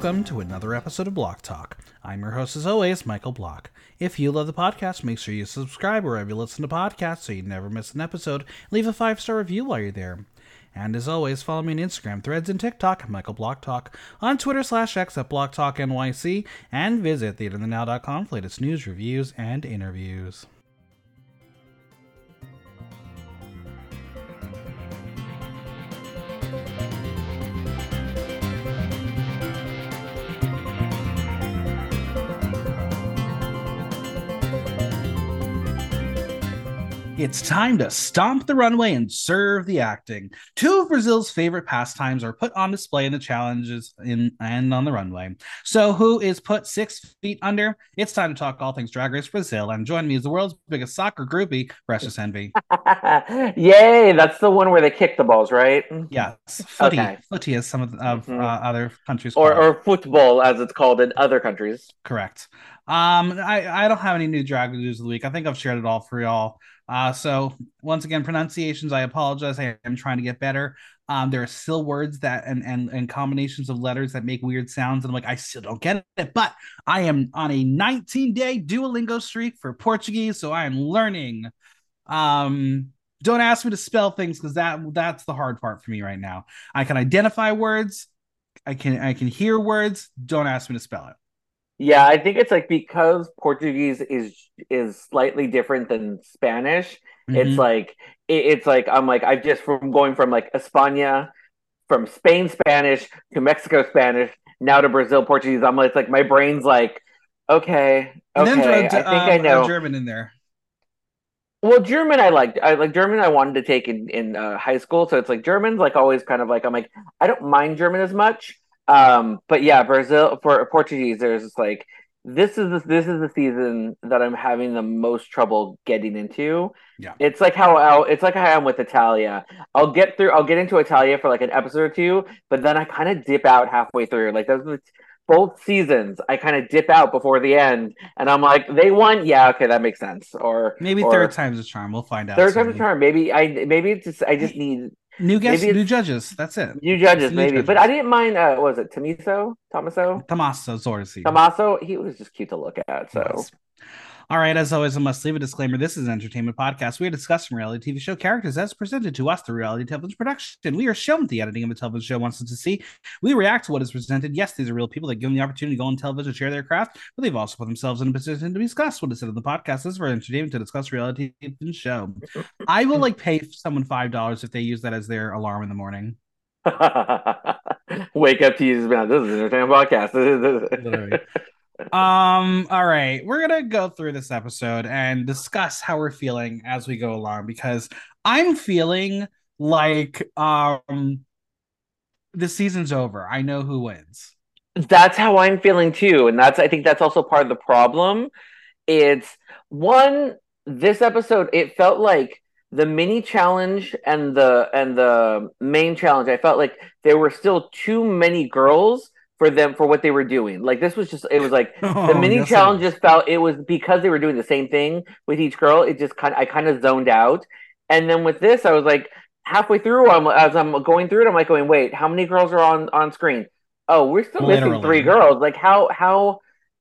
Welcome to another episode of Block Talk. I'm your host, as always, Michael Block. If you love the podcast, make sure you subscribe wherever you listen to podcasts so you never miss an episode. Leave a five star review while you're there. And as always, follow me on Instagram, Threads, and TikTok, Michael Block Talk, on Twitter slash X at Block Talk NYC, and visit theaterthenow.com for latest news, reviews, and interviews. It's time to stomp the runway and serve the acting. Two of Brazil's favorite pastimes are put on display in the challenges in and on the runway. So, who is put six feet under? It's time to talk all things Drag Race Brazil. And join me as the world's biggest soccer groupie, Precious Envy. Yay! That's the one where they kick the balls, right? Yes, footy, okay. footy, as some of, of mm-hmm. uh, other countries, or or football, as it's called in other countries. Correct. Um, I I don't have any new drag news of the week. I think I've shared it all for y'all. Uh, so once again, pronunciations, I apologize. I am trying to get better. Um, there are still words that and, and and combinations of letters that make weird sounds, and I'm like, I still don't get it. But I am on a 19 day Duolingo streak for Portuguese, so I am learning. Um, don't ask me to spell things because that that's the hard part for me right now. I can identify words, I can I can hear words. Don't ask me to spell it. Yeah, I think it's like because Portuguese is is slightly different than Spanish. Mm-hmm. It's like it, it's like I'm like I've just from going from like España, from Spain Spanish to Mexico Spanish, now to Brazil Portuguese. I'm like, it's like my brain's like, okay, okay, I think um, I know German in there. Well, German I liked. I like German. I wanted to take in in uh, high school, so it's like German's like always kind of like I'm like I don't mind German as much um, but yeah, Brazil for Portuguese, there's just like this is the, this is the season that I'm having the most trouble getting into. Yeah, it's like how I'll, it's like how I am with Italia. I'll get through. I'll get into Italia for like an episode or two, but then I kind of dip out halfway through. Like those both seasons, I kind of dip out before the end, and I'm like, they won. Yeah, okay, that makes sense. Or maybe or, third time's a charm. We'll find out. Third time's a charm. Maybe I maybe it's just I just need New guests, new judges. That's it. New judges, maybe. Judges. But I didn't mind. Uh, what was it Tamiso? Tomaso? Tommaso Zorzi. Tommaso. He was just cute to look at. So. All right, as always, I must leave a disclaimer. This is an entertainment podcast. We are discussing reality TV show characters as presented to us through reality television production. We are shown the editing of a television show wants us to see. We react to what is presented. Yes, these are real people that give them the opportunity to go on television, share their craft, but they've also put themselves in a position to discuss what is said in the podcast. This is for entertainment to discuss reality TV show. I will like pay someone five dollars if they use that as their alarm in the morning. Wake up to use. This is an entertainment podcast um all right we're gonna go through this episode and discuss how we're feeling as we go along because i'm feeling like um the season's over. I know who wins. That's how i'm feeling too and that's i think that's also part of the problem. It's one this episode it felt like the mini challenge and the and the main challenge i felt like there were still too many girls for them for what they were doing. Like this was just it was like oh, the mini challenge just felt it was because they were doing the same thing with each girl. It just kind of, I kind of zoned out. And then with this, I was like halfway through. I'm as I'm going through it, I'm like going, wait, how many girls are on on screen? Oh, we're still Literally. missing three girls. Like how how.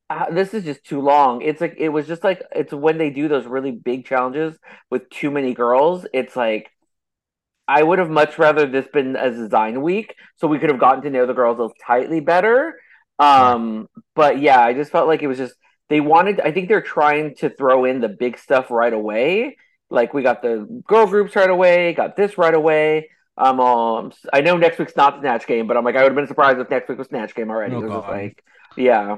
Uh, this is just too long. It's like it was just like it's when they do those really big challenges with too many girls. It's like I would have much rather this been a design week, so we could have gotten to know the girls a tightly better. Um, but yeah, I just felt like it was just they wanted. I think they're trying to throw in the big stuff right away. Like we got the girl groups right away, got this right away. Um, um I know next week's not the Snatch Game, but I'm like I would have been surprised if next week was Snatch Game already. Oh, it was just like, yeah.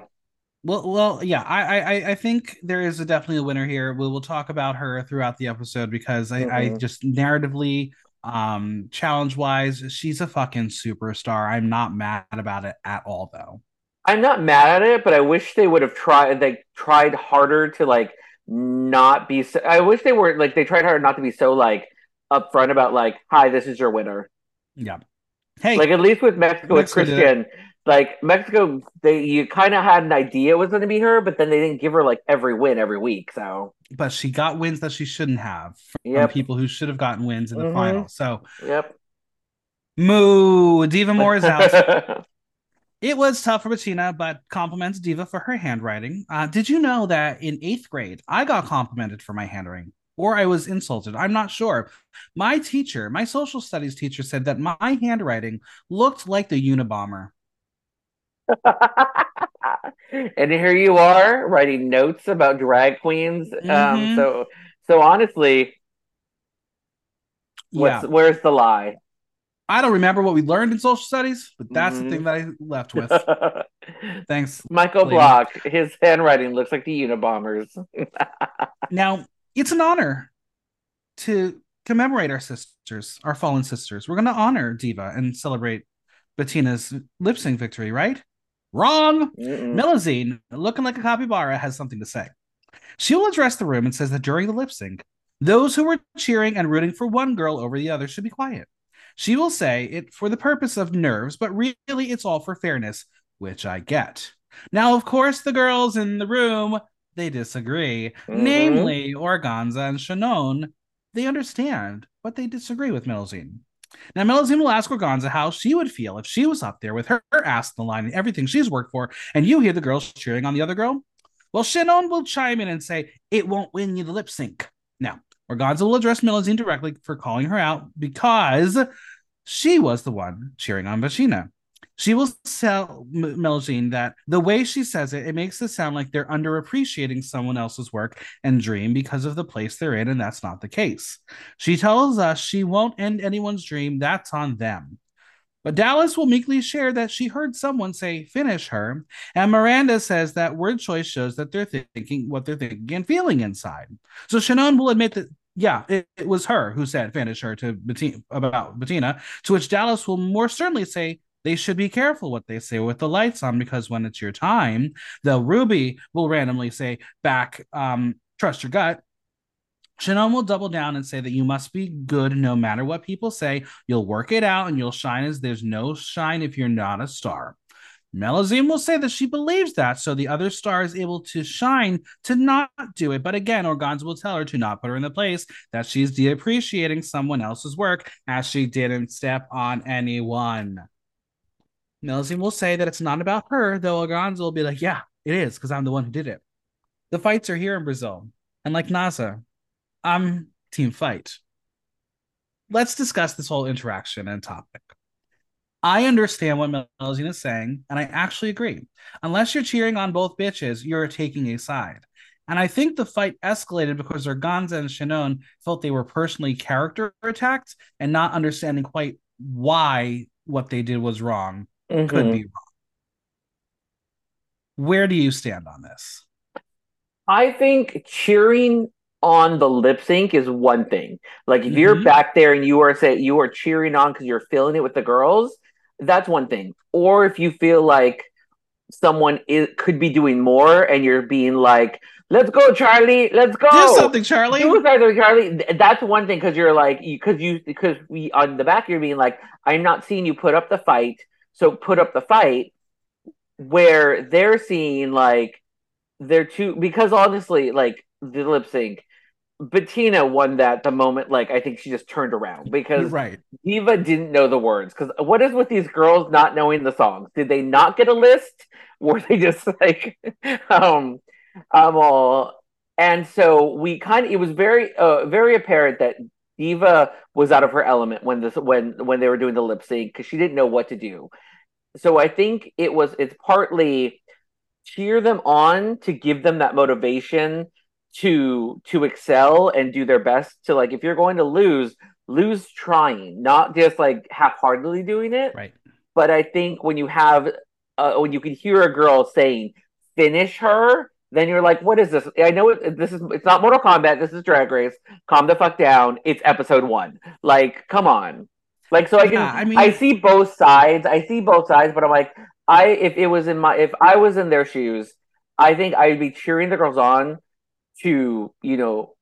Well, well, yeah, I, I, I think there is a definitely a winner here. We will talk about her throughout the episode because I, mm-hmm. I just narratively um, challenge wise, she's a fucking superstar. I'm not mad about it at all, though. I'm not mad at it, but I wish they would have tried. They tried harder to like not be. So, I wish they were like they tried harder not to be so like upfront about like, "Hi, this is your winner." Yeah. Hey, like at least with Mexico, with Christian, like Mexico, they you kind of had an idea it was going to be her, but then they didn't give her like every win every week. So, but she got wins that she shouldn't have from yep. people who should have gotten wins in the mm-hmm. final. So, yep. Moo Diva More is out. It was tough for Betina, but compliments Diva for her handwriting. Uh, did you know that in eighth grade, I got complimented for my handwriting? Or I was insulted. I'm not sure. My teacher, my social studies teacher, said that my handwriting looked like the Unabomber. and here you are writing notes about drag queens. Um, Mhm. Um, so, so honestly, what's Yeah. where's the lie? I don't remember what we learned in social studies, but that's Mhm. the thing that I left with. Thanks. Michael. Block, his handwriting looks like the Unabombers. Now, it's an honor to commemorate our sisters, our fallen sisters. We're going to honor Diva and celebrate Betina's lip sync victory, right? Wrong. Mm-mm. Melusine, looking like a capybara, has something to say. She will address the room and says that during the lip sync, those who were cheering and rooting for one girl over the other should be quiet. She will say it for the purpose of nerves, but really it's all for fairness, which I get. Now, of course, the girls in the room they disagree, Mhm. namely Organzza and Shannon. They understand, but they disagree with Melusine. Now, Melusine will ask Organzza how she would feel if she was up there with her, her ass in the line and everything she's worked for, and you hear the girls cheering on the other girl. Well, Shannon will chime in and say, It won't win you the lip sync. Now, Organzza will address Melusine directly for calling her out because she was the one cheering on Bashina. She will tell M- Melusine that the way she says it, it makes it sound like they're underappreciating someone else's work and dream because of the place they're in, and that's not the case. She tells us she won't end anyone's dream, that's on them. But Dallas will meekly share that she heard someone say, finish her. And Miranda says that word choice shows that they're thinking what they're thinking and feeling inside. So Shannon will admit that, yeah, it, it was her who said, finish her to Betina, about Betina, to which Dallas will more certainly say, they should be careful what they say with the lights on because when it's your time, the Rubi will randomly say back, um, trust your gut. Shannon will double down and say that you must be good no matter what people say. You'll work it out and you'll shine as there's no shine if you're not a star. Melusine will say that she believes that, so the other star is able to shine to not do it. But again, Organzza will tell her to not put her in the place that she's depreciating someone else's work as she didn't step on anyone. Melusine will say that it's not about her, though Organzza will be like, yeah, it is, because I'm the one who did it. The fights are here in Brazil. And like Naza, I'm team fight. Let's discuss this whole interaction and topic. I understand what Melusine is saying, and I actually agree. Unless you're cheering on both bitches, you're taking a side. And I think the fight escalated because Organzza and Shannon felt they were personally character attacked and not understanding quite why what they did was wrong could Mhm. be wrong. Where do you stand on this? I think cheering on the lip sync is one thing. Like if you're Mhm. back there and you are say you are cheering on because you're feeling it with the girls, that's one thing. Or if you feel like someone is, could be doing more and you're being like, "Let's go, Charlie! Let's go!" Do something, Charlie. Do something, Charlie. That's one thing because you're like, because you because we on the back you're being like, I'm not seeing you put up the fight, so put up the fight. Where they're seeing like they're too because honestly, like the lip sync, Betina won that the moment. Like I think she just turned around You're because right. Diva didn't know the words. Because what is with these girls not knowing the songs? Did they not get a list? Were they just like, um, um, all? And so we kind of it was very, uh, very apparent that Diva was out of her element when this when when they were doing the lip sync because she didn't know what to do. So I think it was it's partly cheer them on to give them that motivation to to excel and do their best to like if you're going to lose lose trying not just like half-heartedly doing it. Right. but i think when you have uh, when you can hear a girl saying finish her then you're like what is this? I know it, this is it's not mortal kombat this is drag race. Calm the fuck down. It's episode one. Like come on like so i can Yeah, I mean- i see both sides. I see both sides but i'm like i if it was in my if i was in their shoes i think i'd be cheering the girls on to you know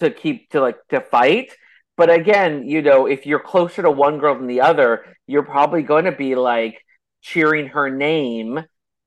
to keep to like to fight. But again you know if you're closer to one girl than the other you're probably going to be like cheering her name.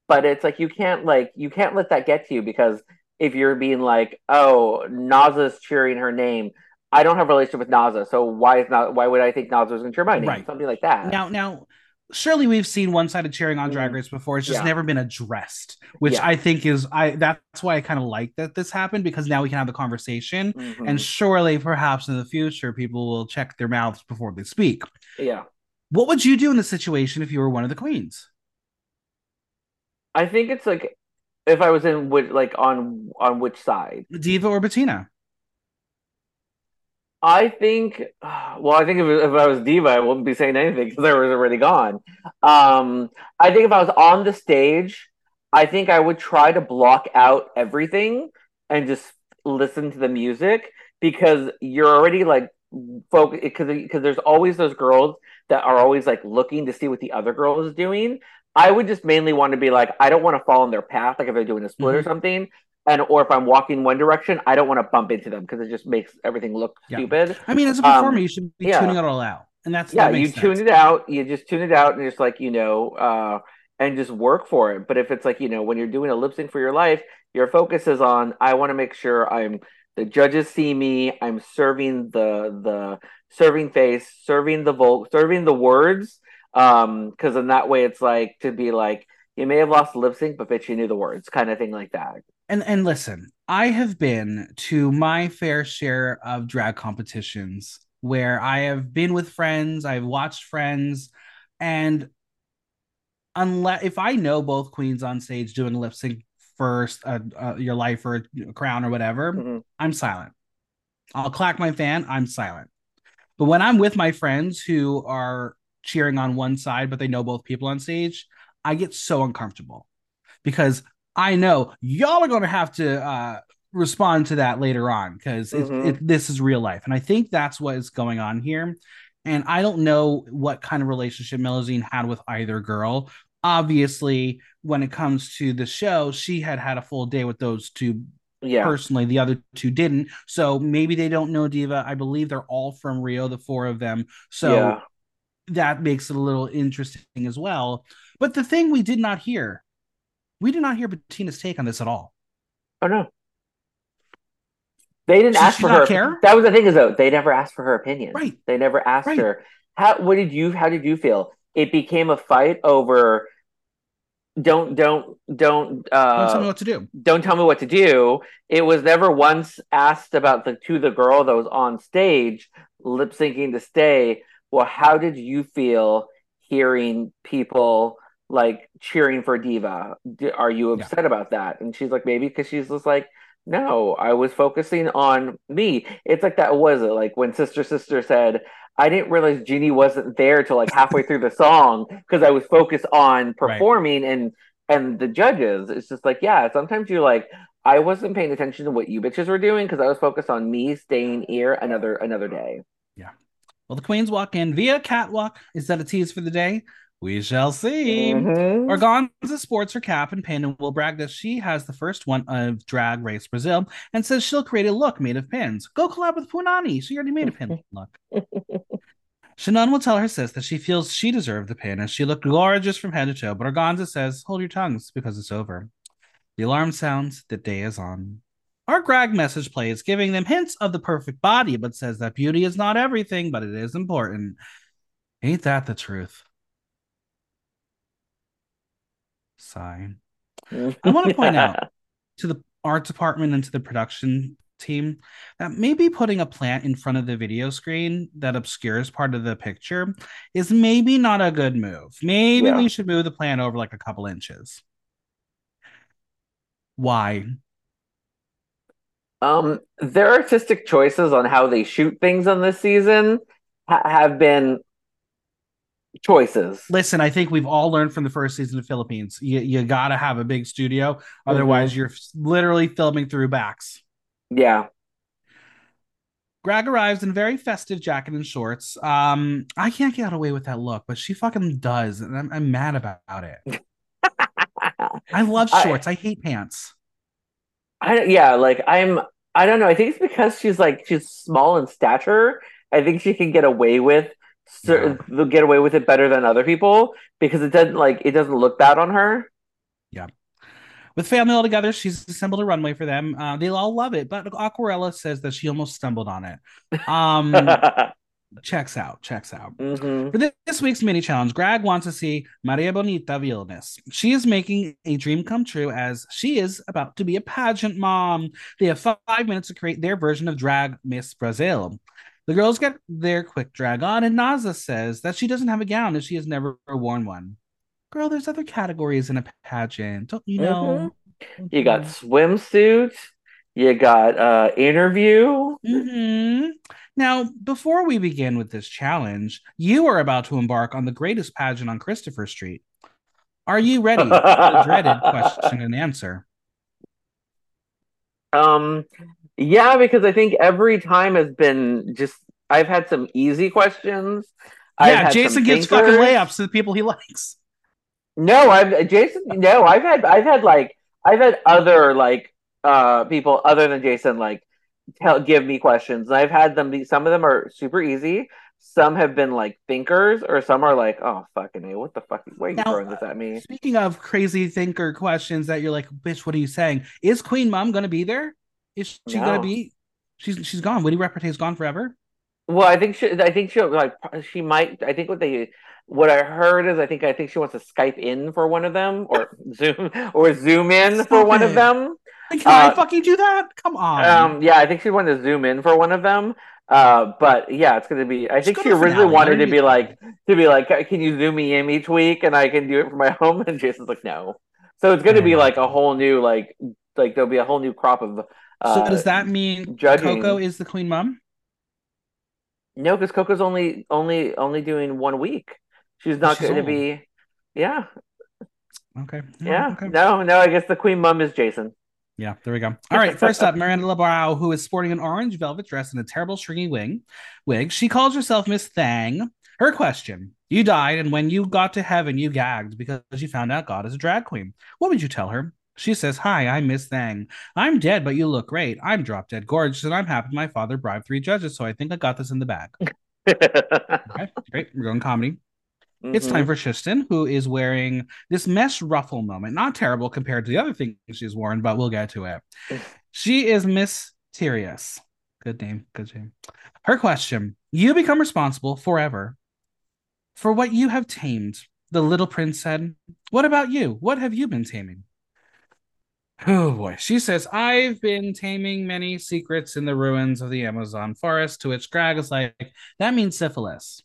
But it's like you can't like you can't let that get to you because if you're being like oh Naza's cheering her name I don't have a relationship with Naza so why is not why would I think Naza's going to cheer my name Right. something like that Now, now, surely we've seen one sided cheering on Drag Mhm. Race before. It's just Yeah. never been addressed, which Yeah. I think is I that's why I kind of like that this happened because now we can have the conversation. Mhm. And surely, perhaps in the future, people will check their mouths before they speak. yeah, What would you do in the situation if you were one of the queens? I think it's like if I was in which like on on which side. Diva or Betina? I think, well, I think if, if I was Diva, I wouldn't be saying anything because I was already gone. Um, I think if I was on the stage, I think I would try to block out everything and just listen to the music because you're already like focus because because there's always those girls that are always like looking to see what the other girl is doing. I would just mainly want to be like, I don't want to fall in their path, like if they're doing a split or Mhm. something, and or if I'm walking one direction, I don't want to bump into them because it just makes everything look Yeah. stupid. I mean, as a Um, performer, you should be yeah. tuning it all out, and that's Yeah, that you makes tune sense. it out. You just tune it out and just like you know, uh, and just work for it. But if it's like you know, when you're doing a lip sync for your life, your focus is on I want to make sure I'm the judges see me. I'm serving the the serving face, serving the vol, serving the words. Um, because in that way, it's like to be like you may have lost the lip sync, but bitch, you knew the words, kind of thing like that. And and listen, I have been to my fair share of drag competitions where I have been with friends, I've watched friends, and unless if I know both queens on stage doing lip sync first, uh, uh, your life or a crown or whatever, Mhm. I'm silent. I'll clack my fan. I'm silent. But when I'm with my friends who are cheering on one side, but they know both people on stage, I get so uncomfortable because I know y'all are going to have to uh, respond to that later on because Mhm. it, this is real life. And I think that's what is going on here. And I don't know what kind of relationship Melusine had with either girl. Obviously, when it comes to the show, she had had a full day with those two Yeah, personally. The other two didn't. So maybe they don't know Diva. I believe they're all from Rio, the four of them. So yeah. that makes it a little interesting as well. But the thing we did not hear, we did not hear Betina's take on this at all. Oh no. They didn't Does ask for her. care? That was the thing is though, they never asked for her opinion. Right. They never asked Right. her. How what did you how did you feel? It became a fight over don't don't don't Don't tell me uh what to do. don't tell me what to do. It was never once asked about the to the girl that was on stage lip syncing to stay. Well, how did you feel hearing people like cheering for Diva? Are you Yeah. upset about that? And she's like, maybe because she's just like, no, I was focusing on me. It's like that was it like when Sister Sister said, I didn't realize Ginny wasn't there till like halfway through the song because I was focused on performing and and the judges. It's just like, yeah, sometimes you're like, I wasn't paying attention to what you bitches were doing because I was focused on me staying here another another day. Yeah. Well, the queens walk in via catwalk. Is that a tease for the day? We shall see. Mhm. Organzza sports her cap and pin and will brag that she has the first one of Drag Race Brazil and says she'll create a look made of pins. Go collab with Punani. She already made a pin look. Shannon will tell her sis that she feels she deserved the pin as she looked gorgeous from head to toe, but Organzza says, Hold your tongues because it's over. The alarm sounds, the day is on. Our Grag message plays, giving them hints of the perfect body, but says that beauty is not everything, but it is important. Ain't that the truth? Sigh. I want to point out to the art department and to the production team that maybe putting a plant in front of the video screen that obscures part of the picture is maybe not a good move. Maybe Yeah. we should move the plant over like a couple inches. Why? Um, their artistic choices on how they shoot things on this season ha- have been choices. Listen, I think we've all learned from the first season of Philippines. You, you got to have a big studio. Otherwise, you're literally filming through backs. Yeah. Grag arrives in a very festive jacket and shorts. Um, I can't get away with that look, but she fucking does, and I'm, I'm mad about it. I love I- shorts. I, hate pants. I yeah, like I'm I don't know. I think it's because she's like she's small in stature. I think she can get away with cer- get away with it better than other people because it doesn't like it doesn't look bad on her. Yeah. With family all together, she's assembled a runway for them. Uh, they all love it, but Aquarela says that she almost stumbled on it. Um, checks out, checks out. Mhm. For this, this week's mini challenge, Grag wants to see Maria Bonita Vilnes. She is making a dream come true as she is about to be a pageant mom. They have five minutes to create their version of Drag Miss Brazil. The girls get their quick drag on, and Naza says that she doesn't have a gown as she has never worn one. Girl, there's other categories in a pageant. Don't you know? You got swimsuit. You got uh interview. hmm Now, before we begin with this challenge, you are about to embark on the greatest pageant on Christopher Street. Are you ready for the dreaded question and answer? Um, yeah, because I think every time has been just I've had some easy questions. I've yeah, had Jason some gives fucking layups to the people he likes. No, I've Jason. No, I've had I've had like I've had other like uh people other than Jason like tell give me questions, and I've had them. Be, some of them are super easy. Some have been like thinkers, or some are like, oh fucking a, what the fuck? Why are you Now, throwing this at me? Speaking of crazy thinker questions that you're like, bitch, what are you saying? Is Queen Mom gonna be there? Is she No. gonna be? She's she's gone. Woody Repartee's gone forever. Well, I think she. I think she'll like. She might. I think what they. What I heard is, I think. I think she wants to Skype in for one of them, or Zoom, or Zoom in for Stop one of them. Like, can I Uh, fucking do that? Come on. Um, yeah, I think she wanted to zoom in for one of them. Uh, but yeah, it's gonna be. I Just think she originally wanted to be like to be like, can you zoom me in each week and I can do it from my home? And Jason's like, no. So it's gonna be like a whole new like like there'll be a whole new crop of. Uh, so does that mean judging. Coco is the Queen Mom? No, because Coco's only only only doing one week. She's not going to be. Yeah, Okay. yeah. Okay. No, no. I guess the Queen Mum is Jason. Yeah, there we go. All right, first up, Miranda Lebrão, who is sporting an orange velvet dress and a terrible stringy wing wig. She calls herself Miss Thang. Her question: You died, and when you got to heaven, you gagged because you found out God is a drag queen. What would you tell her? She says, Hi, I'm Miss Thang. I'm dead, but you look great. I'm drop dead gorgeous, and I'm happy my father bribed three judges, so I think I got this in the bag. Okay, great. We're going comedy. It's Mm-hmm. time for Tristan, who is wearing this mesh ruffle moment. Not terrible compared to the other things she's worn, but we'll get to it. She is mysterious. Good name. Good name. Her question You become responsible forever for what you have tamed. The little prince said, What about you? What have you been taming? Oh boy. She says, I've been taming many secrets in the ruins of the Amazon forest, to which Grag is like, That means syphilis.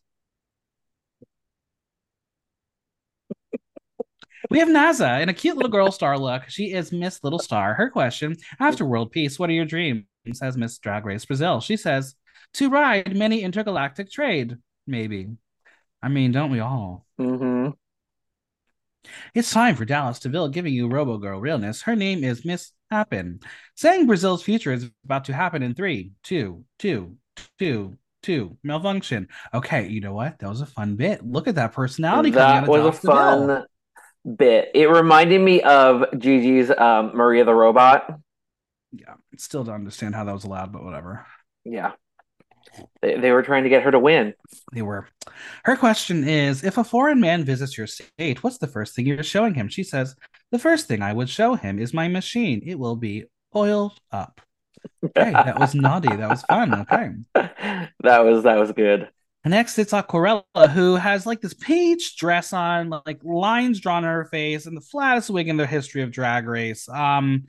We have Naza in a cute little girl star look. She is Miss Little Star. Her question after world peace, what are your dreams? Says Miss Drag Race Brazil. She says, to ride many intergalactic trade, maybe. I mean, don't we all? hmm It's time for Dallas de Vil giving you Robo Girl realness. Her name is Miss Happen, saying Brazil's future is about to happen in three, two, two, two, two. Malfunction. Okay, you know what? That was a fun bit. Look at that personality coming out That was a Dallas DeVille. fun bit. It reminded me of Gigi's um, Maria the Robot. Yeah, still don't understand how that was allowed, but whatever. Yeah. They, they were trying to get her to win. They were. Her question is If a foreign man visits your state, what's the first thing you're showing him? She says, The first thing I would show him is my machine. It will be oiled up. Okay, that was naughty. That was fun. Okay. that was that was good. Next, it's Aquarela, who has like this peach dress on, like lines drawn on her face, and the flattest wig in the history of Drag Race. Um,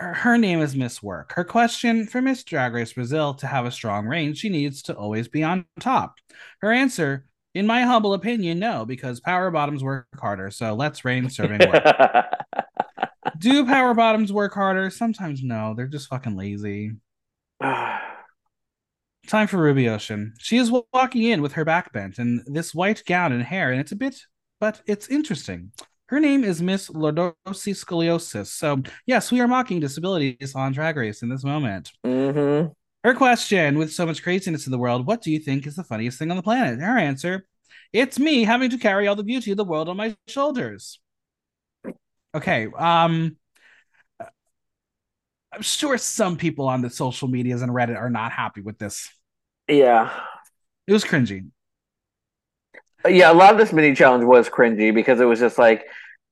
her, name is Miss Work. Her question for Miss Drag Race Brazil to have a strong reign, she needs to always be on top. Her answer, in my humble opinion, no, because power bottoms work harder. So let's reign serving work. Do power bottoms work harder? Sometimes no. They're just fucking lazy. Time for Rubi Ocean. She is walking in with her back bent and this white gown and hair, and it's a bit, but it's interesting. Her name is Miss Lordosi Scoliosis. So, yes, we are mocking disabilities on Drag Race in this moment. hmm Her question with so much craziness in the world, what do you think is the funniest thing on the planet? Her answer, it's me having to carry all the beauty of the world on my shoulders. Okay, um, I'm sure some people on the social medias and Reddit are not happy with this. Yeah. It was cringy. Yeah, a lot of this mini challenge was cringy because it was just like,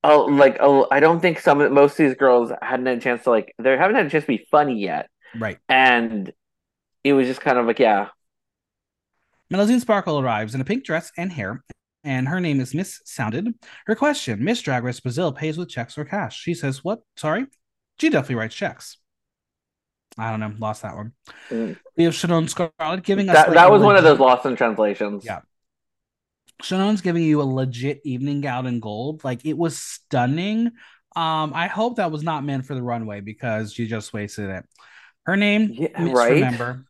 oh, like oh, I don't think some of most of these girls hadn't had a chance to like they haven't had a chance to be funny yet, Right. and it was just kind of like, yeah, Melusine Sparkle arrives in a pink dress and hair, and her name is Miss Sounded. Her question Miss Drag Race Brazil pays with checks or cash. She says, What? Sorry? She definitely writes checks. I don't know, lost that one. Mm. We have Shannon Skarllet giving us. That, like, that was one of those lost in translations. Yeah. Shannon's giving you a legit evening gown in gold. Like it was stunning. Um, I hope that was not meant for the runway because you just wasted it. Her name, Yeah, right? Remember.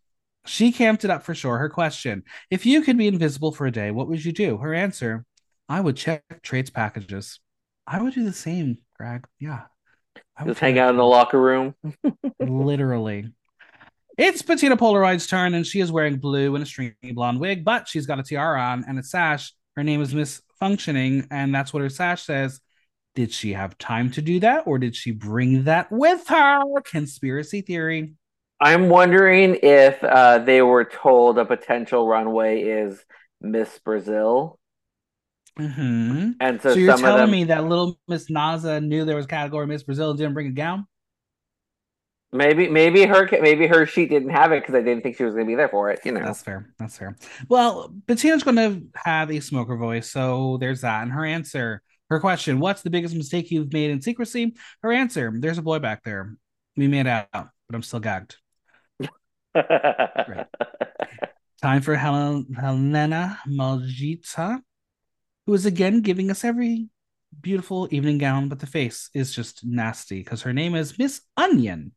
She camped it up for sure. Her question: If you could be invisible for a day, what would you do? Her answer: I would check trades packages. I would do the same, Grag. Yeah. I would Just hang out in the locker room. Literally. It's Betina Polaroid's turn, and she is wearing blue and a stringy blonde wig, but she's got a tiara on and a sash. Her name is Miss Functioning, and that's what her sash says. Did she have time to do that, or did she bring that with her? Conspiracy theory. I'm wondering if uh, they were told a potential runway is Miss Brazil, hmm and So, so, you're telling them me that little Miss Naza knew there was category Miss Brazil and didn't bring a gown? Maybe maybe her maybe her sheet didn't have it because I didn't think she was going to be there for it. You know, That's fair. That's fair. Well, Betina's going to have a smoker voice, so there's that. And her answer, her question, what's the biggest mistake you've made in secrecy? Her answer, there's a boy back there. We made out, but I'm still gagged. Time for Helen, Hellena Malditta, who is again giving us every beautiful evening gown, but the face is just nasty because her name is Miss Onion.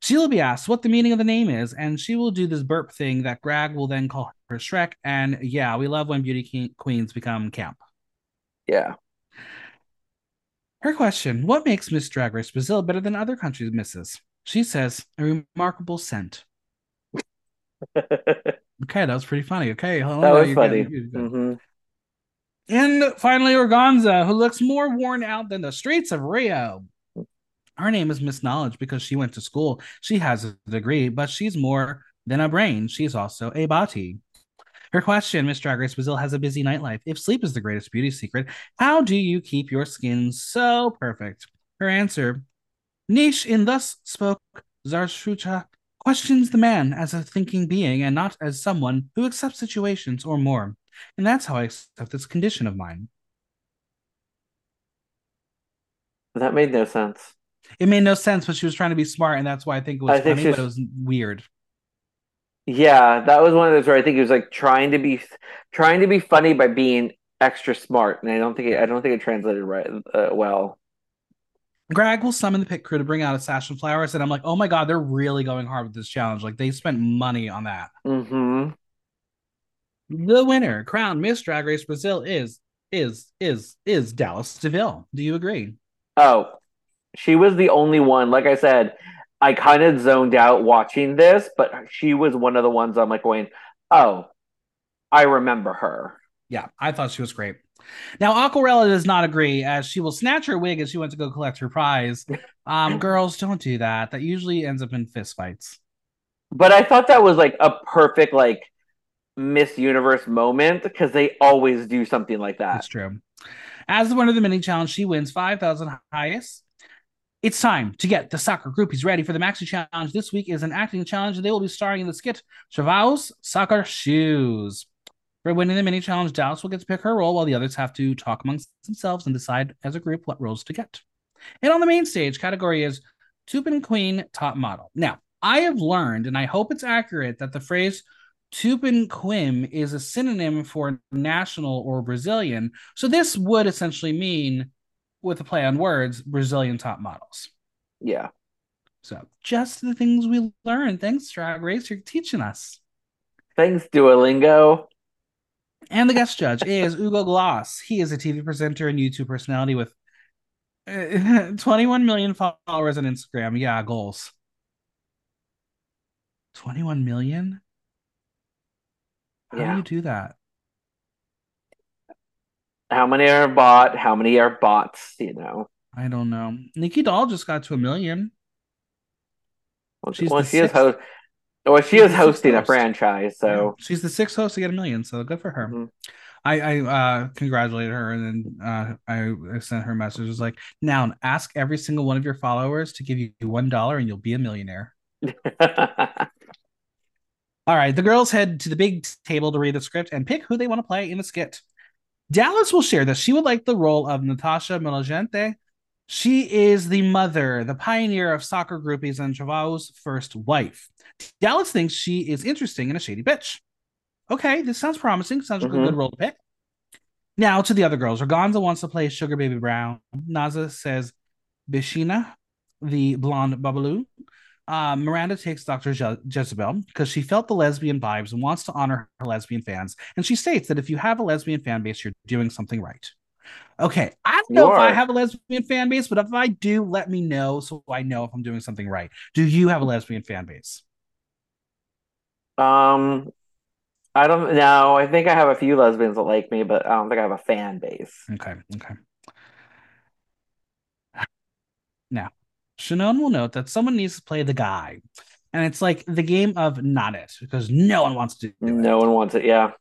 She will be asked what the meaning of the name is, and she will do this burp thing that Grag will then call her Shrek. And yeah, we love when beauty queens become camp. yeah. Her question What makes Miss Drag Race Brazil better than other countries' misses? She says, a remarkable scent. Okay, that was pretty funny. Okay, That was funny. good, you're good. hmm And finally, Organzza, who looks more worn out than the streets of Rio. Her name is Miss Knowledge because she went to school. She has a degree, but she's more than a brain. She's also a body. Her question, Miss Drag Race Brazil has a busy nightlife. If sleep is the greatest beauty secret, how do you keep your skin so perfect? Her answer, Nietzsche in thus spoke Zarathustra, questions the man as a thinking being and not as someone who accepts situations or more. And that's how I accept this condition of mine. That made no sense. It made no sense, but she was trying to be smart, and that's why I think it was I funny, but it was weird. Yeah, that was one of those where I think it was like trying to be trying to be funny by being extra smart, and I don't think it, I don't think it translated right uh, well. Grag will summon the pit crew to bring out a sash and flowers, and I'm like, oh my god, they're really going hard with this challenge. Like they spent money on that. hmm The winner, crowned Miss Drag Race Brazil, is is is is Dallas de Vil. Do you agree? Oh, she was the only one. Like I said, I kind of zoned out watching this, but she was one of the ones I'm like going, oh, I remember her. Yeah, I thought she was great. Now, Aquarela does not agree, as she will snatch her wig as she went to go collect her prize. Um, girls, don't do that. That usually ends up in fistfights. But I thought that was like a perfect like Miss Universe moment because they always do something like that. That's true. As the winner of the mini challenge, she wins 5,000 highest. It's time to get the soccer groupies ready for the Maxi Challenge. This week is an acting challenge, and they will be starring in the skit Chavaos Soccer Shoes. For winning the mini challenge, Dallas will get to pick her role while the others have to talk amongst themselves and decide as a group what roles to get. And on the main stage, category is Tupiniquim Top Model. Now, I have learned, and I hope it's accurate, that the phrase Tupiniquim is a synonym for national or Brazilian. So this would essentially mean, with a play on words, Brazilian top models. Yeah. So just the things we learn. Thanks, Drag Race. You're teaching us. Thanks, Duolingo. And the guest judge is Hugo Gloss. He is a TV presenter and YouTube personality with uh, 21 million followers on Instagram. Yeah, goals. 21 million? How Yeah. do you do that? How many are bot? How many are bots? You know. I don't know. Nicky Doll just got to a million. Well, She's well, she is host. Well, she she's is sixth hosting a franchise, so Yeah. she's the sixth host to get a million, so good for her. Mhm. I, I uh congratulated her and then uh I, I sent her a message. It was like, now ask every single one of your followers to give you one dollar and you'll be a millionaire. All right, the girls head to the big table to read the script and pick who they want to play in the skit. Dallas will share that she would like the role of Natasha Milagente. She is the mother, the pioneer of soccer groupies, and Joao's first wife. Dallas thinks she is interesting and a shady bitch. Okay, this sounds promising. Sounds like Mhm. a good role to pick. Now to the other girls. Organzza wants to play Sugar Baby Brown. Naza says Bishina, the blonde Babalu. Uh, Miranda takes Dr. Je- Jezebel because she felt the lesbian vibes and wants to honor her lesbian fans. And she states that if you have a lesbian fan base, you're doing something right. Okay, I don't know if I have a lesbian fan base, but if I do, let me know so I know if I'm doing something right. Do you have a lesbian fan base? Um, I don't know. I think I have a few lesbians that like me, but I don't think I have a fan base. Okay, okay. Now, Shannon will note that someone needs to play the guy. And it's like the game of not it, because no one wants to do it. No one wants it. Yeah.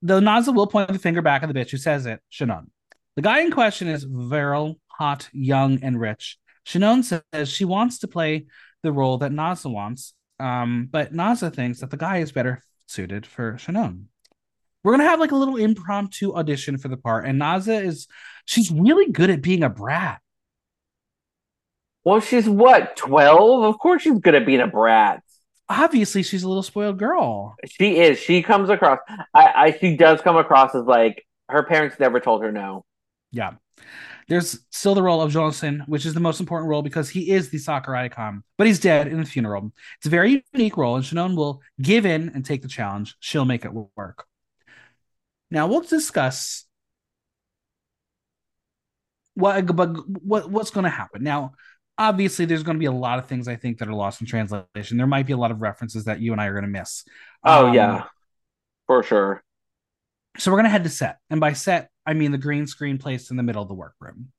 Though Naza will point the finger back at the bitch who says it, Shannon. The guy in question is virile, hot, young, and rich. Shannon says she wants to play the role that Naza wants, um, but Naza thinks that the guy is better suited for Shannon. We're gonna have like a little impromptu audition for the part, and Naza is she's really good at being a brat. Well, she's what, 12? Of course she's good at being a brat. Obviously, she's a little spoiled girl. She is. She comes across I, I she does come across as like her parents never told her no. Yeah. There's still the role of Johnson, which is the most important role because he is the soccer icon, but he's dead in the funeral. It's a very unique role, and Shannon will give in and take the challenge. She'll make it work. Now we'll discuss what but what what's going to happen. Now, obviously, there's going to be a lot of things I think that are lost in translation. There might be a lot of references that you and I are going to miss. Oh Um, yeah. For sure. So we're going to head to set, and by set, I mean the green screen placed in the middle of the workroom.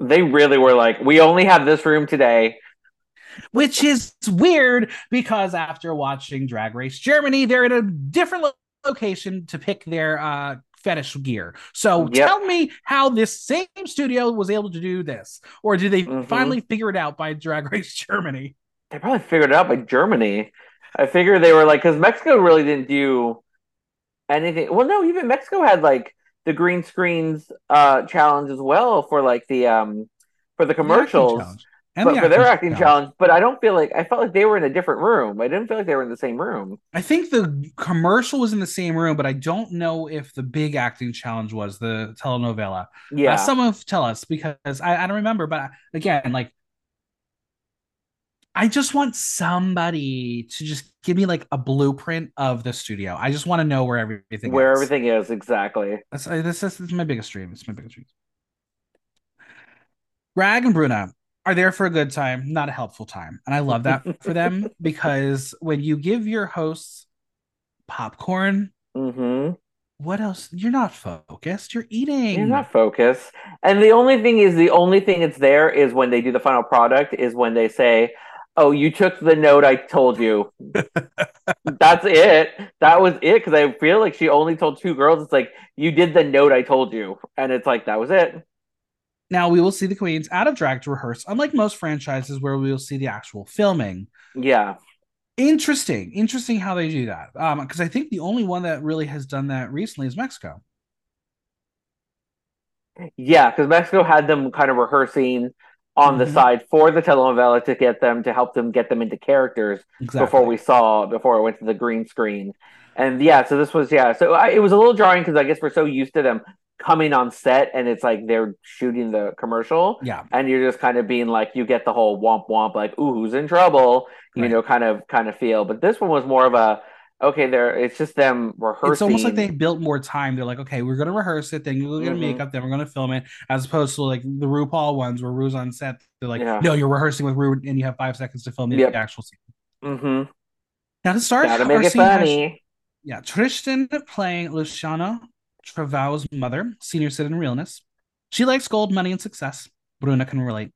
They really were like, we only have this room today. which is weird because after watching Drag Race Germany, they're in a different lo- location to pick their uh, fetish gear. So Yep. tell me how this same studio was able to do this, or did they Mhm. finally figure it out by Drag Race Germany? They probably figured it out by Germany. I figure they were like, because Mexico really didn't do anything. Well, no, even Mexico had like the green screens uh challenge as well for like the um for the commercials. And but the for their acting challenge. challenge. But I don't feel like I felt like they were in a different room. I didn't feel like they were in the same room. I think the commercial was in the same room, but I don't know if the big acting challenge was the telenovela. Yeah, Uh, someone tell us because I, I don't remember. But again, like I just want somebody to just give me like a blueprint of the studio. I just want to know where everything where is. everything is exactly. That's, uh, this, is, this is my biggest dream. It's my biggest dream. Grag and Bruna are there for a good time, not a helpful time. And I love that for them because when you give your hosts popcorn, hmm what else? You're not focused. You're eating. You're not focused. And the only thing is, the only thing it's there is when they do the final product is when they say, "Oh, you took the note I told you." That's it. That was it. Because I feel like she only told two girls. It's like you did the note I told you, and it's like that was it. Now we will see the queens out of drag to rehearse, unlike most franchises where we will see the actual filming. Yeah, Interesting, interesting how they do that. Um, because I think the only one that really has done that recently is Mexico. yeah. Because Mexico had them kind of rehearsing on the Mhm. side for the telenovela to get them to help them get them into characters Exactly. before we saw before it went to the green screen. And yeah, so this was yeah, so I, it was a little jarring because I guess we're so used to them coming on set and it's like they're shooting the commercial Yeah. and you're just kind of being like you get the whole womp womp like ooh who's in trouble you Right. know kind of kind of feel but this one was more of a okay there it's just them rehearsing It's almost like they built more time. They're like, okay, we're gonna rehearse it, then you're gonna Mhm. makeup, then we're gonna film it, as opposed to like the RuPaul ones where Ru's on set. They're like, Yeah. no, you're rehearsing with Ru, and you have five seconds to film the Yep. actual scene. Mm-hmm. Now to start, gotta make it scene has- Yeah, Tristan playing Luciana Travao's mother, senior citizen realness. She likes gold, money, and success. Bruna can relate.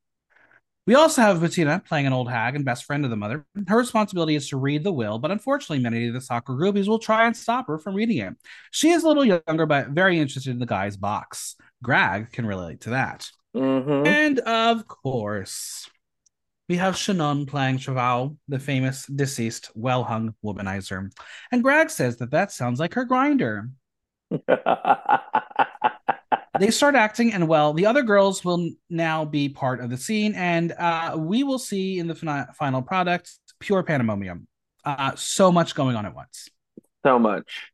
We also have Betina playing an old hag and best friend of the mother. Her responsibility is to read the will, but unfortunately, many of the soccer groupies will try and stop her from reading it. She is a little younger, but very interested in the guy's box. Grag can relate to that. hmm And of course, we have Shannon playing Cheval, the famous deceased, well hung womanizer. And Grag says that that sounds like her grinder. They start acting, and well, the other girls will now be part of the scene, and uh, we will see in the fin- final product pure pandemonium. Uh, so much going on at once. So much.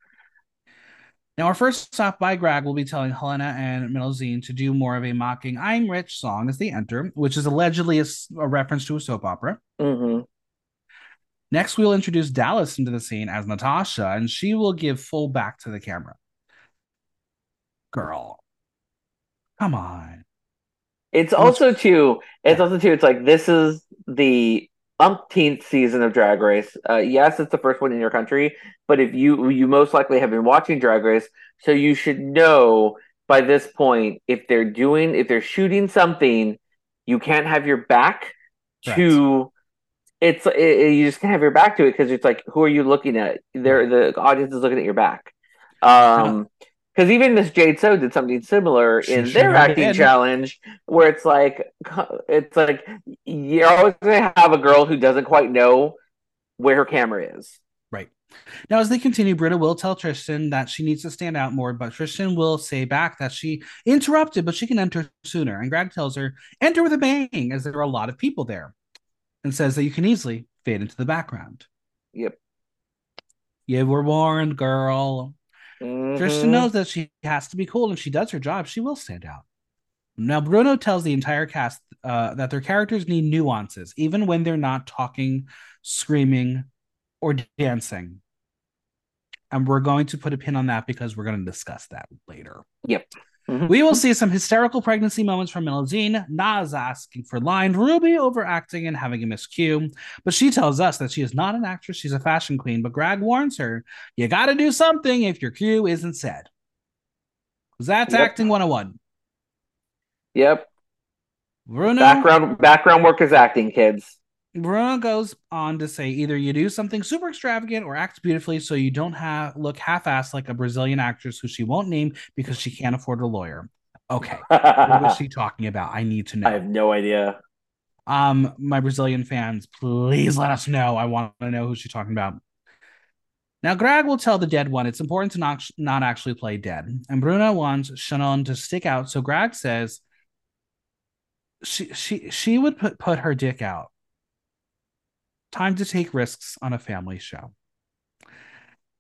Now, our first stop by Grag will be telling Hellena and Melusine to do more of a mocking I'm Rich song as they enter, which is allegedly a, a reference to a soap opera. Mm-hmm. Next, we'll introduce Dallas into the scene as Natasha, and she will give full back to the camera. Girl, come on. It's also too. It's also too. It's like this is the umpteenth season of Drag Race. Uh, yes, it's the first one in your country, but if you you most likely have been watching Drag Race, so you should know by this point if they're doing if they're shooting something, you can't have your back to. It's it, you just can't have your back to it because it's like who are you looking at? They're the audience is looking at your back. Um, because even this Jade So did something similar she in their acting challenge, where it's like it's like you're always gonna have a girl who doesn't quite know where her camera is. Right. Now, as they continue, Britta will tell Tristan that she needs to stand out more, but Tristan will say back that she interrupted, but she can enter sooner. And Grag tells her, enter with a bang, as there are a lot of people there, and says that you can easily fade into the background. Yep. You were warned, girl. Mm-hmm. Tristan knows that she has to be cool, and she does her job. She will stand out. Now, Bruna tells the entire cast uh, that their characters need nuances, even when they're not talking, screaming, or dancing. And we're going to put a pin on that because we're going to discuss that later. Yep. Mm-hmm. We will see some hysterical pregnancy moments from Melusine, Naz asking for line, Rubi overacting and having a miscue. But she tells us that she is not an actress, she's a fashion queen. But Grag warns her, you got to do something if your cue isn't said. That's yep. acting 101. Yep. Bruna. Background, background work is acting, kids. Bruna goes on to say either you do something super extravagant or act beautifully so you don't have look half-assed like a Brazilian actress who she won't name because she can't afford a lawyer. Okay. what was she talking about? I need to know. I have no idea. Um, my Brazilian fans, please let us know. I want to know who she's talking about. Now, Grag will tell the dead one it's important to not, not actually play dead. And Bruna wants Shannon to stick out. So Grag says she she she would put, put her dick out time to take risks on a family show.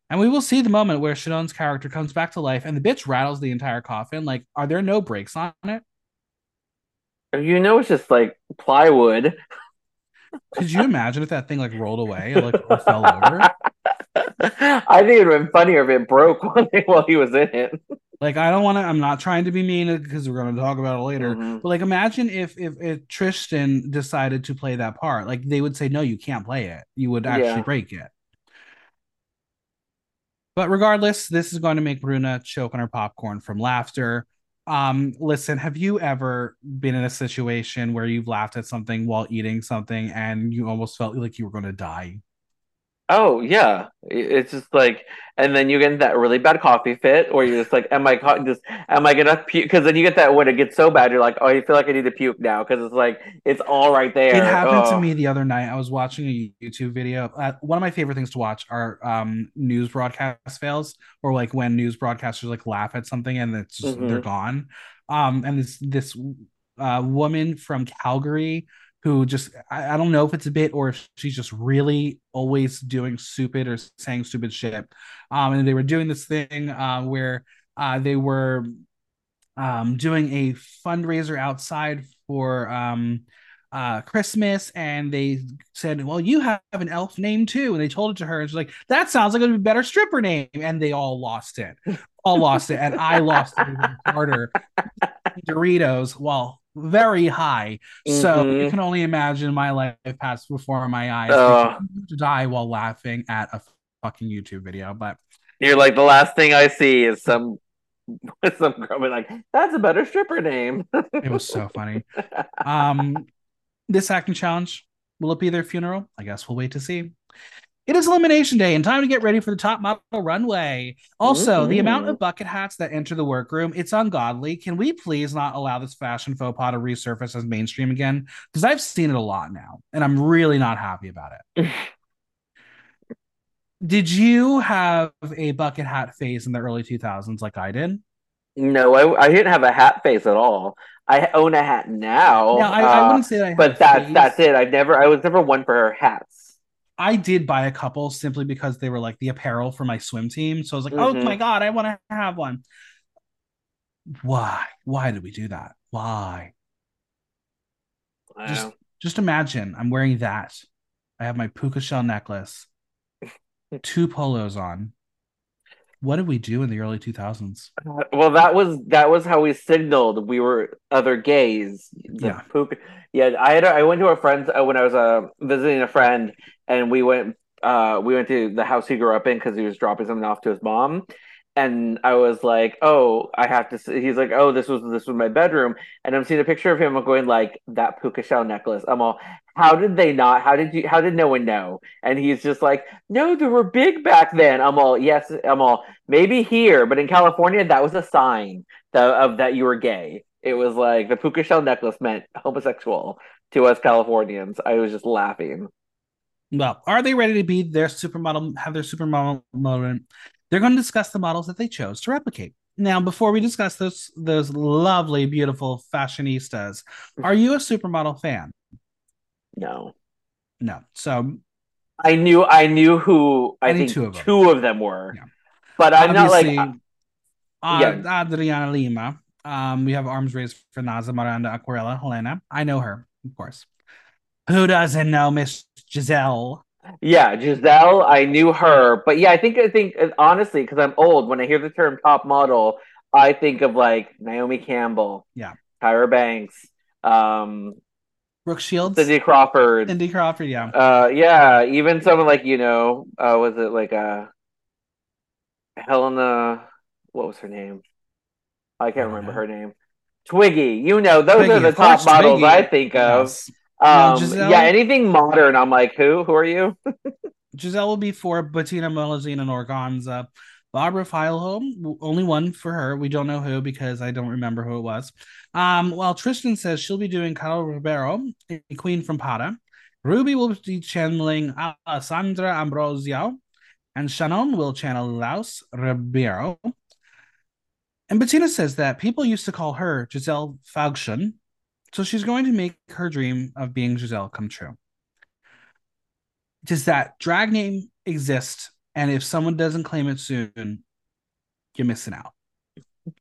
And we will see the moment where Shannon's character comes back to life and the bitch rattles the entire coffin. Like, are there no brakes on it? You know, it's just like plywood. Could you imagine if that thing like rolled away and like fell over? I think it would have been funnier if it broke while he was in it. Like I don't want to. I'm not trying to be mean because we're going to talk about it later. Mm-hmm. But like, imagine if, if if Tristan decided to play that part. Like they would say, no, you can't play it. You would actually yeah. break it. But regardless, this is going to make Bruna choke on her popcorn from laughter. Um, listen, have you ever been in a situation where you've laughed at something while eating something and you almost felt like you were going to die? Oh yeah, it's just like, and then you get that really bad coffee fit, or you're just like, am I just am I gonna puke? Because then you get that when it gets so bad, you're like, oh, I feel like I need to puke now because it's like it's all right there. It happened oh. to me the other night. I was watching a YouTube video. Uh, one of my favorite things to watch are um, news broadcast fails, or like when news broadcasters like laugh at something and it's just, mm-hmm. they're gone. Um, and this this uh, woman from Calgary who just I, I, don't know if it's a bit or if she's just really always doing stupid or saying stupid shit. Um, and they were doing this thing uh, where uh, they were um, doing a fundraiser outside for um, uh, Christmas, and they said, "Well, you have an elf name too," and they told it to her, and she's like, "That sounds like a better stripper name," and they all lost it, all lost it, and I lost it harder. Doritos, well, very high. Mm-hmm. So you can only imagine my life passed before my eyes uh, to die while laughing at a fucking YouTube video. But you're like the last thing I see is some some girl be like, "That's a better stripper name." it was so funny. Um, this acting challenge will it be their funeral? I guess we'll wait to see. It is elimination day and time to get ready for the top model runway. Also, mm-hmm. the amount of bucket hats that enter the workroom, it's ungodly. Can we please not allow this fashion faux pas to resurface as mainstream again? Because I've seen it a lot now, and I'm really not happy about it. did you have a bucket hat phase in the early 2000s like I did? No, I, I didn't have a hat face at all. I own a hat now. Yeah, I, uh, I wouldn't say that. but that's that's it. I've never. I was never one for hats. I did buy a couple simply because they were like the apparel for my swim team. So I was like, oh mm-hmm. oh my God, I want to have one. Why? Why did we do that? Why? Wow. Just just imagine I'm wearing that. I have my puka shell necklace, two polos on. What did we do in the early 2000s? Well, that was that was how we signaled we were other gays. The yeah. Puka, yeah. I had a, I went to a friend's uh, when I was uh, visiting a friend, and we went uh, we went to the house he grew up in because he was dropping something off to his mom and I was like, "Oh, I have to." See. He's like, "Oh, this was this was my bedroom," and I'm seeing a picture of him going like that puka shell necklace. I'm all, "How did they not? How did you? How did no one know?" And he's just like, "No, they were big back then." I'm all, "Yes," I'm all, "Maybe here, but in California, that was a sign of that you were gay." It was like the puka shell necklace meant homosexual to us Californians. I was just laughing. Well, are they ready to be their supermodel, have their supermodel moment? They're going to discuss the models that they chose to replicate. Now, before we discuss those those lovely, beautiful fashionistas, are you a supermodel fan? No. No. So I knew I knew who I, I think two of, two of them were. Yeah. But I'm Obviously, not like uh, yeah. Adriana Lima. Um, we have arms raised for Naza Miranda Aquarela Hellena. I know her, of course. Who doesn't know Miss Gisele? Yeah, Gisele. I knew her, but yeah, I think I think honestly, because I'm old, when I hear the term top model, I think of like Naomi Campbell, yeah, Tyra Banks, um, Brooke Shields, Cindy Crawford, Cindy Crawford, yeah, uh, yeah, even someone like you know, uh, was it like uh, Helena? What was her name? I can't remember her name. Twiggy, you know, those Twiggy, are the top models I think of. Yes. Um, Gisele, yeah, anything modern, I'm like, who? Who are you? Gisele will be for Betina Melusine and Organzza. Barbara Fieldholm, only one for her. We don't know who because I don't remember who it was. Um, while Tristan says she'll be doing Carol Ribeiro, a queen from Para. Rubi will be channeling Alessandra Ambrosio, and Shannon will channel Lais Ribeiro. And Betina says that people used to call her Gisele Faugschen, so she's going to make her dream of being Gisele come true. Does that drag name exist? And if someone doesn't claim it soon, you're missing out.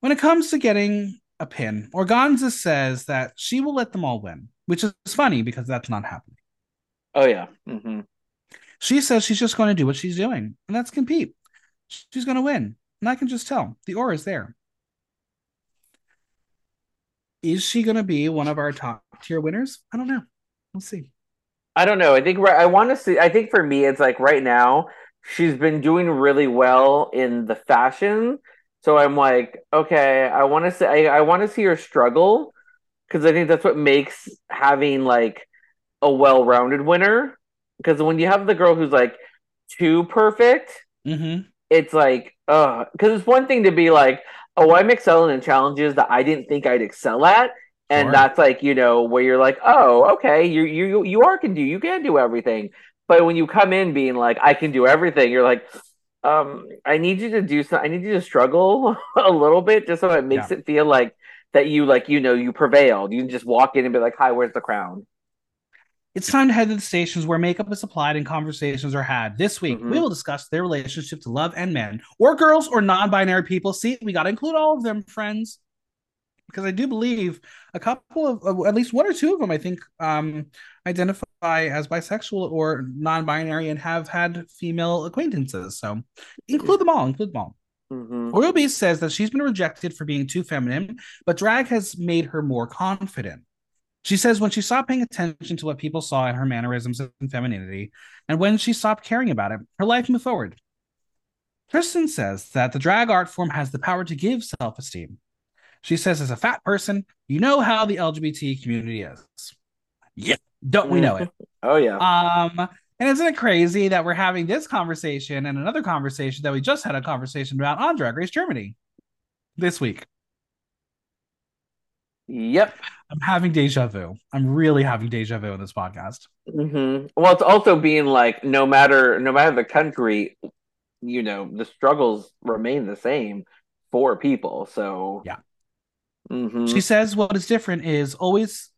when it comes to getting a pin, Organzza says that she will let them all win, which is funny because that's not happening. Oh, yeah. Mm-hmm. She says she's just going to do what she's doing, and that's compete. She's going to win. And I can just tell the aura is there is she going to be one of our top tier winners? I don't know. We'll see. I don't know. I think I want to see. I think for me, it's like right now she's been doing really well in the fashion. So I'm like, okay, I want to see. I, I want to see her struggle because I think that's what makes having like a well-rounded winner. Because when you have the girl who's like too perfect, mm-hmm. it's like, uh, because it's one thing to be like, oh, I'm excelling in challenges that I didn't think I'd excel at. And sure. that's like, you know, where you're like, oh, okay, you you you are can do you can do everything. But when you come in being like, I can do everything, you're like, um, I need you to do some I need you to struggle a little bit just so it makes yeah. it feel like that you like, you know, you prevailed. You can just walk in and be like, Hi, where's the crown? It's time to head to the stations where makeup is applied and conversations are had. This week, mm-hmm. we will discuss their relationship to love and men, or girls, or non binary people. See, we got to include all of them, friends. Because I do believe a couple of, at least one or two of them, I think, um, identify as bisexual or non binary and have had female acquaintances. So include them all, include them all. Mm-hmm. Royal Beast says that she's been rejected for being too feminine, but drag has made her more confident. She says when she stopped paying attention to what people saw in her mannerisms and femininity, and when she stopped caring about it, her life moved forward. Tristan says that the drag art form has the power to give self esteem. She says, as a fat person, you know how the LGBT community is. Yeah. Don't we know it? oh yeah. Um, and isn't it crazy that we're having this conversation and another conversation that we just had a conversation about on Drag Race Germany this week? Yep. I'm having deja vu. I'm really having deja vu in this podcast. Mm-hmm. Well, it's also being like no matter no matter the country, you know, the struggles remain the same for people. So yeah. Mm-hmm. She says what is different is always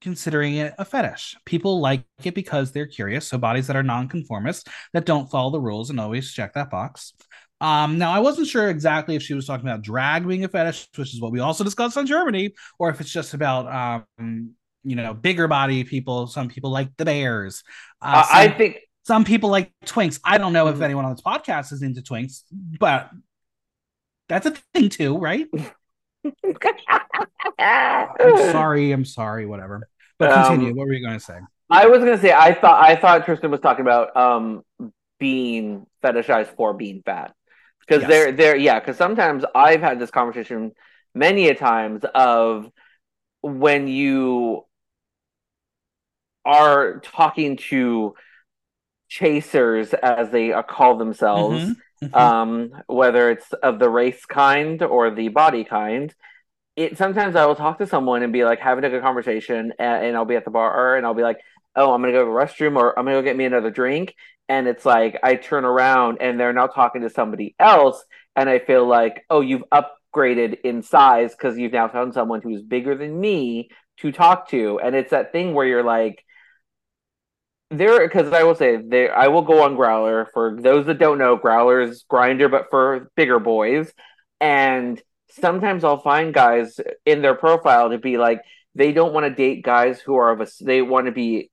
considering it a fetish. People like it because they're curious. So bodies that are nonconformist that don't follow the rules and always check that box. Um, now I wasn't sure exactly if she was talking about drag being a fetish, which is what we also discussed on Germany, or if it's just about um, you know, bigger body people. Some people like the bears. Uh, some, I think some people like twinks. I don't know mm-hmm. if anyone on this podcast is into twinks, but that's a thing too, right? I'm sorry, I'm sorry, whatever. But continue. Um, what were you going to say? I was going to say I thought I thought Tristan was talking about um being fetishized for being fat because yes. they're they're yeah because sometimes I've had this conversation many a times of when you are talking to chasers as they call themselves mm-hmm. Mm-hmm. um whether it's of the race kind or the body kind it sometimes I will talk to someone and be like having a good conversation and, and I'll be at the bar and I'll be like oh I'm gonna go to the restroom or I'm gonna go get me another drink and it's like I turn around and they're now talking to somebody else, and I feel like, oh, you've upgraded in size because you've now found someone who's bigger than me to talk to, and it's that thing where you're like, there because I will say there I will go on Growlr for those that don't know Growlr's Grindr but for bigger boys and sometimes I'll find guys in their profile to be like they don't want to date guys who are of a they want to be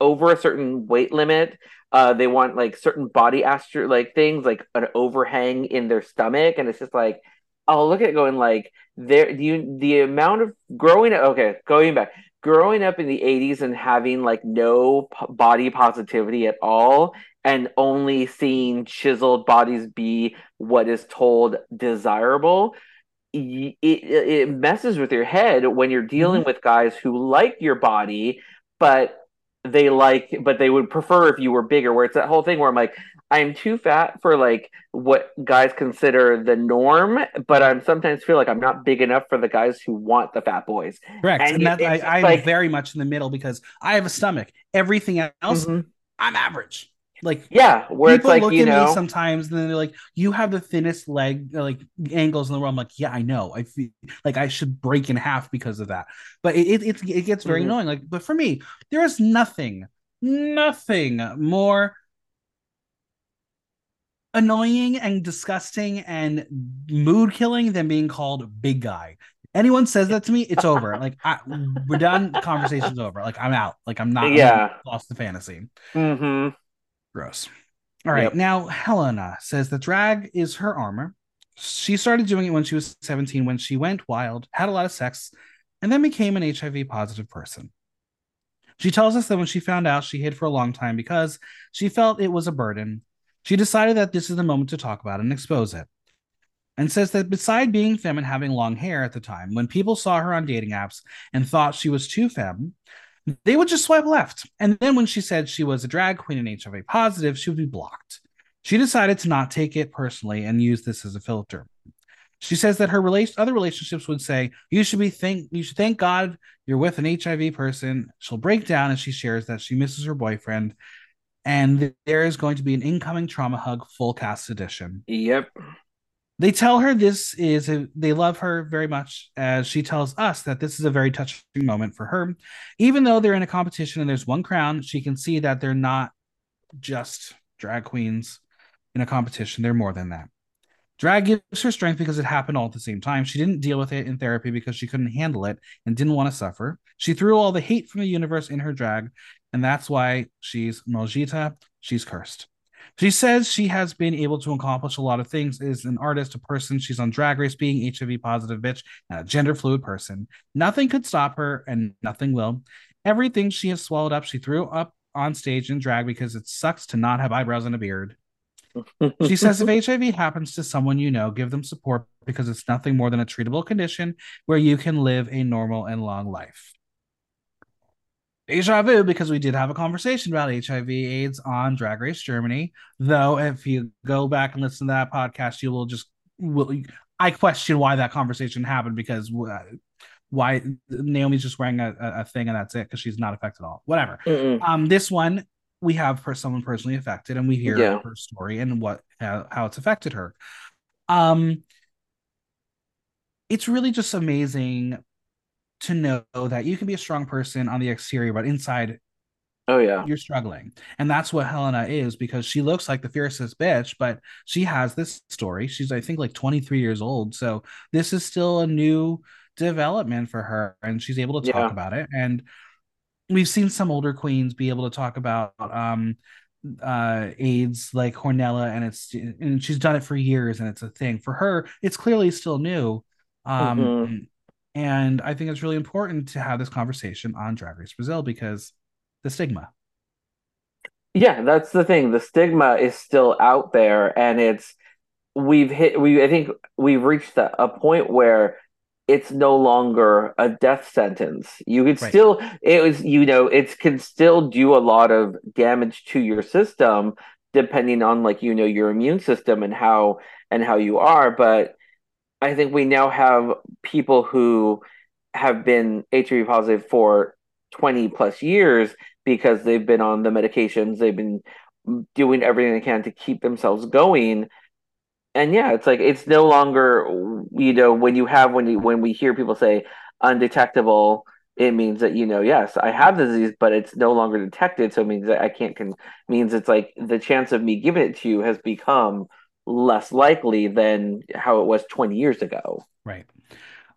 over a certain weight limit uh, they want like certain body astro like things like an overhang in their stomach, and it's just like, I'll look at going like there. You the amount of growing. Okay, going back, growing up in the '80s and having like no p- body positivity at all, and only seeing chiseled bodies be what is told desirable. It, it messes with your head when you're dealing mm-hmm. with guys who like your body, but they like, but they would prefer if you were bigger. Where it's that whole thing where I'm like, I'm too fat for like what guys consider the norm, but I'm sometimes feel like I'm not big enough for the guys who want the fat boys. Correct, and, and that I, am like, very much in the middle because I have a stomach. Everything else, mm-hmm. I'm average. Like yeah, where it's like look you know sometimes, and then they're like, "You have the thinnest leg, like angles in the world." I'm like, "Yeah, I know. I feel like I should break in half because of that." But it it, it gets very mm-hmm. annoying. Like, but for me, there is nothing, nothing more annoying and disgusting and mood killing than being called big guy. Anyone says that to me, it's over. Like I, we're done. Conversation's over. Like I'm out. Like I'm not. Yeah. I'm lost the fantasy. Mm-hmm. Gross. All right. Yep. Now, Hellena says that drag is her armor. She started doing it when she was 17, when she went wild, had a lot of sex, and then became an HIV positive person. She tells us that when she found out, she hid for a long time because she felt it was a burden. She decided that this is the moment to talk about and expose it. And says that beside being femme and having long hair at the time, when people saw her on dating apps and thought she was too femme, they would just swipe left. And then when she said she was a drag queen and HIV positive, she would be blocked. She decided to not take it personally and use this as a filter. She says that her relation, other relationships would say, "You should be thank you should thank God you're with an HIV person." She'll break down as she shares that she misses her boyfriend, and there is going to be an incoming trauma hug full cast edition. Yep. They tell her this is a, they love her very much as she tells us that this is a very touching moment for her. Even though they're in a competition and there's one crown, she can see that they're not just drag queens in a competition, they're more than that. Drag gives her strength because it happened all at the same time. She didn't deal with it in therapy because she couldn't handle it and didn't want to suffer. She threw all the hate from the universe in her drag, and that's why she's Maldita. She's cursed. She says she has been able to accomplish a lot of things as an artist, a person. She's on Drag Race, being HIV positive bitch, and a gender fluid person. Nothing could stop her, and nothing will. Everything she has swallowed up, she threw up on stage in drag because it sucks to not have eyebrows and a beard. She says if HIV happens to someone you know, give them support because it's nothing more than a treatable condition where you can live a normal and long life. deja vu because we did have a conversation about HIV AIDS on Drag Race Germany. Though if you go back and listen to that podcast, you will just will I question why that conversation happened because why Naomy's just wearing a, a thing and that's it because she's not affected at all. Whatever. Mm-mm. Um, this one we have for someone personally affected and we hear yeah. her story and what how, how it's affected her. Um, it's really just amazing to know that you can be a strong person on the exterior, but inside, oh yeah, you're struggling. And that's what Hellena is because she looks like the fiercest bitch, but she has this story. She's I think like 23 years old, so this is still a new development for her, and she's able to talk yeah. about it. And we've seen some older queens be able to talk about um uh AIDS like Hornella and it's and she's done it for years and it's a thing for her it's clearly still new um mm-hmm. And I think it's really important to have this conversation on Drag Race Brazil because the stigma. Yeah, that's the thing. The stigma is still out there, and it's we've hit. We I think we've reached a, a point where it's no longer a death sentence. You could right. still it was you know it can still do a lot of damage to your system depending on like you know your immune system and how and how you are, but I think we now have people who have been HIV positive for 20 plus years because they've been on the medications, they've been doing everything they can to keep themselves going. And yeah, it's like it's no longer you know when you have when you when we hear people say undetectable, it means that you know yes I have the disease, but it's no longer detected, so it means that I can't can means it's like the chance of me giving it to you has become less likely than how it was 20 years ago. Right.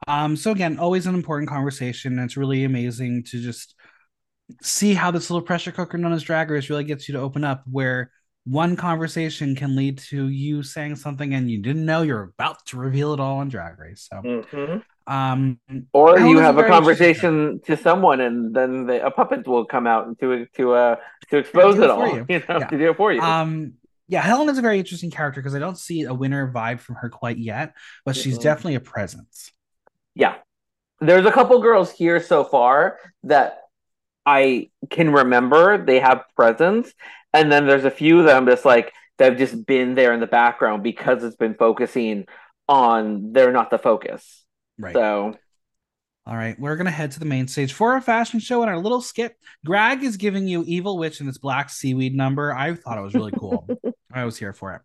Um, so again, always an important conversation. It's really amazing to just see how this little pressure cooker known as Drag Race really gets you to open up where one conversation can lead to you saying something and you didn't know you're about to reveal it all on Drag Race. So mm-hmm. Um, or you have a conversation to someone, and then the, a puppet will come out to to uh to expose it all. You. you know, yeah. to do it for you. Um, yeah, Helen is a very interesting character because I don't see a winner vibe from her quite yet, but she's mm-hmm. definitely a presence. Yeah. There's a couple girls here so far that I can remember they have presence. And then there's a few that I'm just like, that have just been there in the background because it's been focusing on they're not the focus. Right. So all right, we're gonna head to the main stage for our fashion show and our little skip. Grag is giving you Evil Witch in this black seaweed number. I thought it was really cool. I was here for it.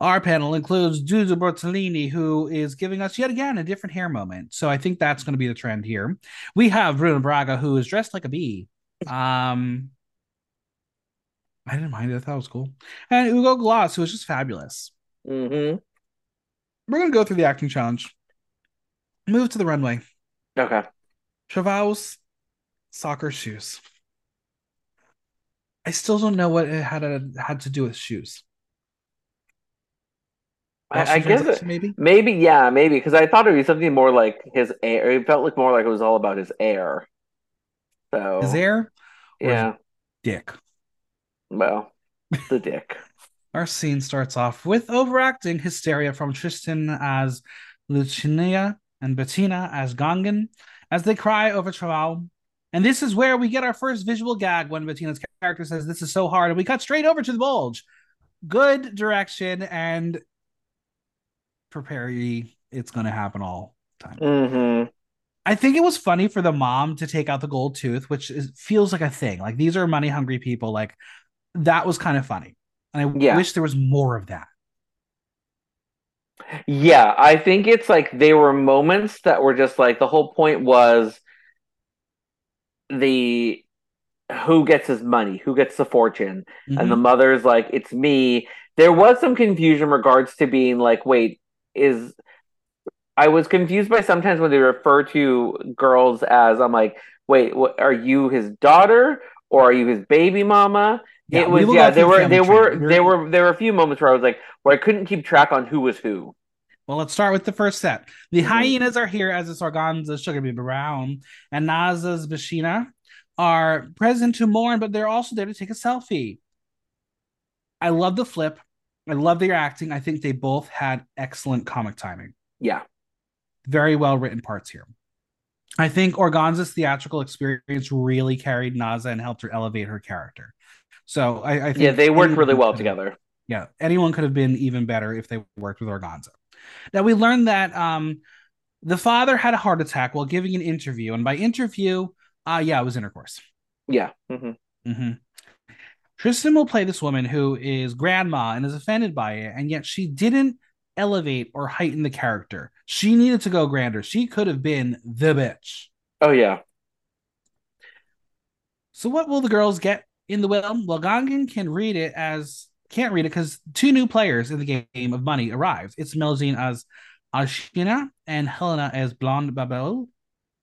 Our panel includes Dudu Bertholini, who is giving us yet again a different hair moment. So I think that's going to be the trend here. We have Bruna Braga, who is dressed like a bee. Um, I didn't mind it. I thought it was cool. And Hugo Gloss, was just fabulous. Mm-hmm. We're going to go through the acting challenge. Move to the runway. Okay. Cheval's soccer shoes. I still don't know what it had to, had to do with shoes. I, I guess it, maybe maybe yeah maybe because I thought it would be something more like his air. It felt like more like it was all about his air. So his air, yeah, his dick. Well, the dick. Our scene starts off with overacting hysteria from Tristan as Lucinia and Betina as Gongan as they cry over Cheval. And this is where we get our first visual gag when Betina's character says, This is so hard. And we cut straight over to the bulge. Good direction and prepare you. It's going to happen all time. Mm-hmm. I think it was funny for the mom to take out the gold tooth, which is, feels like a thing. Like these are money hungry people. Like that was kind of funny. And I yeah. wish there was more of that. Yeah, I think it's like they were moments that were just like the whole point was the who gets his money, who gets the fortune, mm-hmm. and the mm-hmm. mother's like, "It's me." There was some confusion regards to being like, "Wait, is." I was confused by sometimes when they refer to girls as I'm like, "Wait, what, are you his daughter or are you his baby mama?" Yeah, it was yeah. There were there were there were there were a few moments where I was like, where I couldn't keep track on who was who. Well, let's start with the first set. The mm-hmm. hyenas are here as it's Organzza Sugar Baby Brown and Naza's Bashina are present to mourn, but they're also there to take a selfie. I love the flip. I love their acting. I think they both had excellent comic timing. Yeah. Very well written parts here. I think Organzza's theatrical experience really carried Naza and helped her elevate her character. So I, I think yeah, they worked really well together. Yeah, anyone could have been even better if they worked with Organzza. Now we learned that um, the father had a heart attack while giving an interview, and by interview, uh yeah, it was intercourse. Yeah. Mm-hmm. Mm-hmm. Tristan will play this woman who is grandma and is offended by it, and yet she didn't elevate or heighten the character. She needed to go grander. She could have been the bitch. Oh yeah. So what will the girls get in the will? Well, Gongan can read it as can't read it because two new players in the game of money arrived. It's Melzine as Ashina and Helena as Blonde Babalu.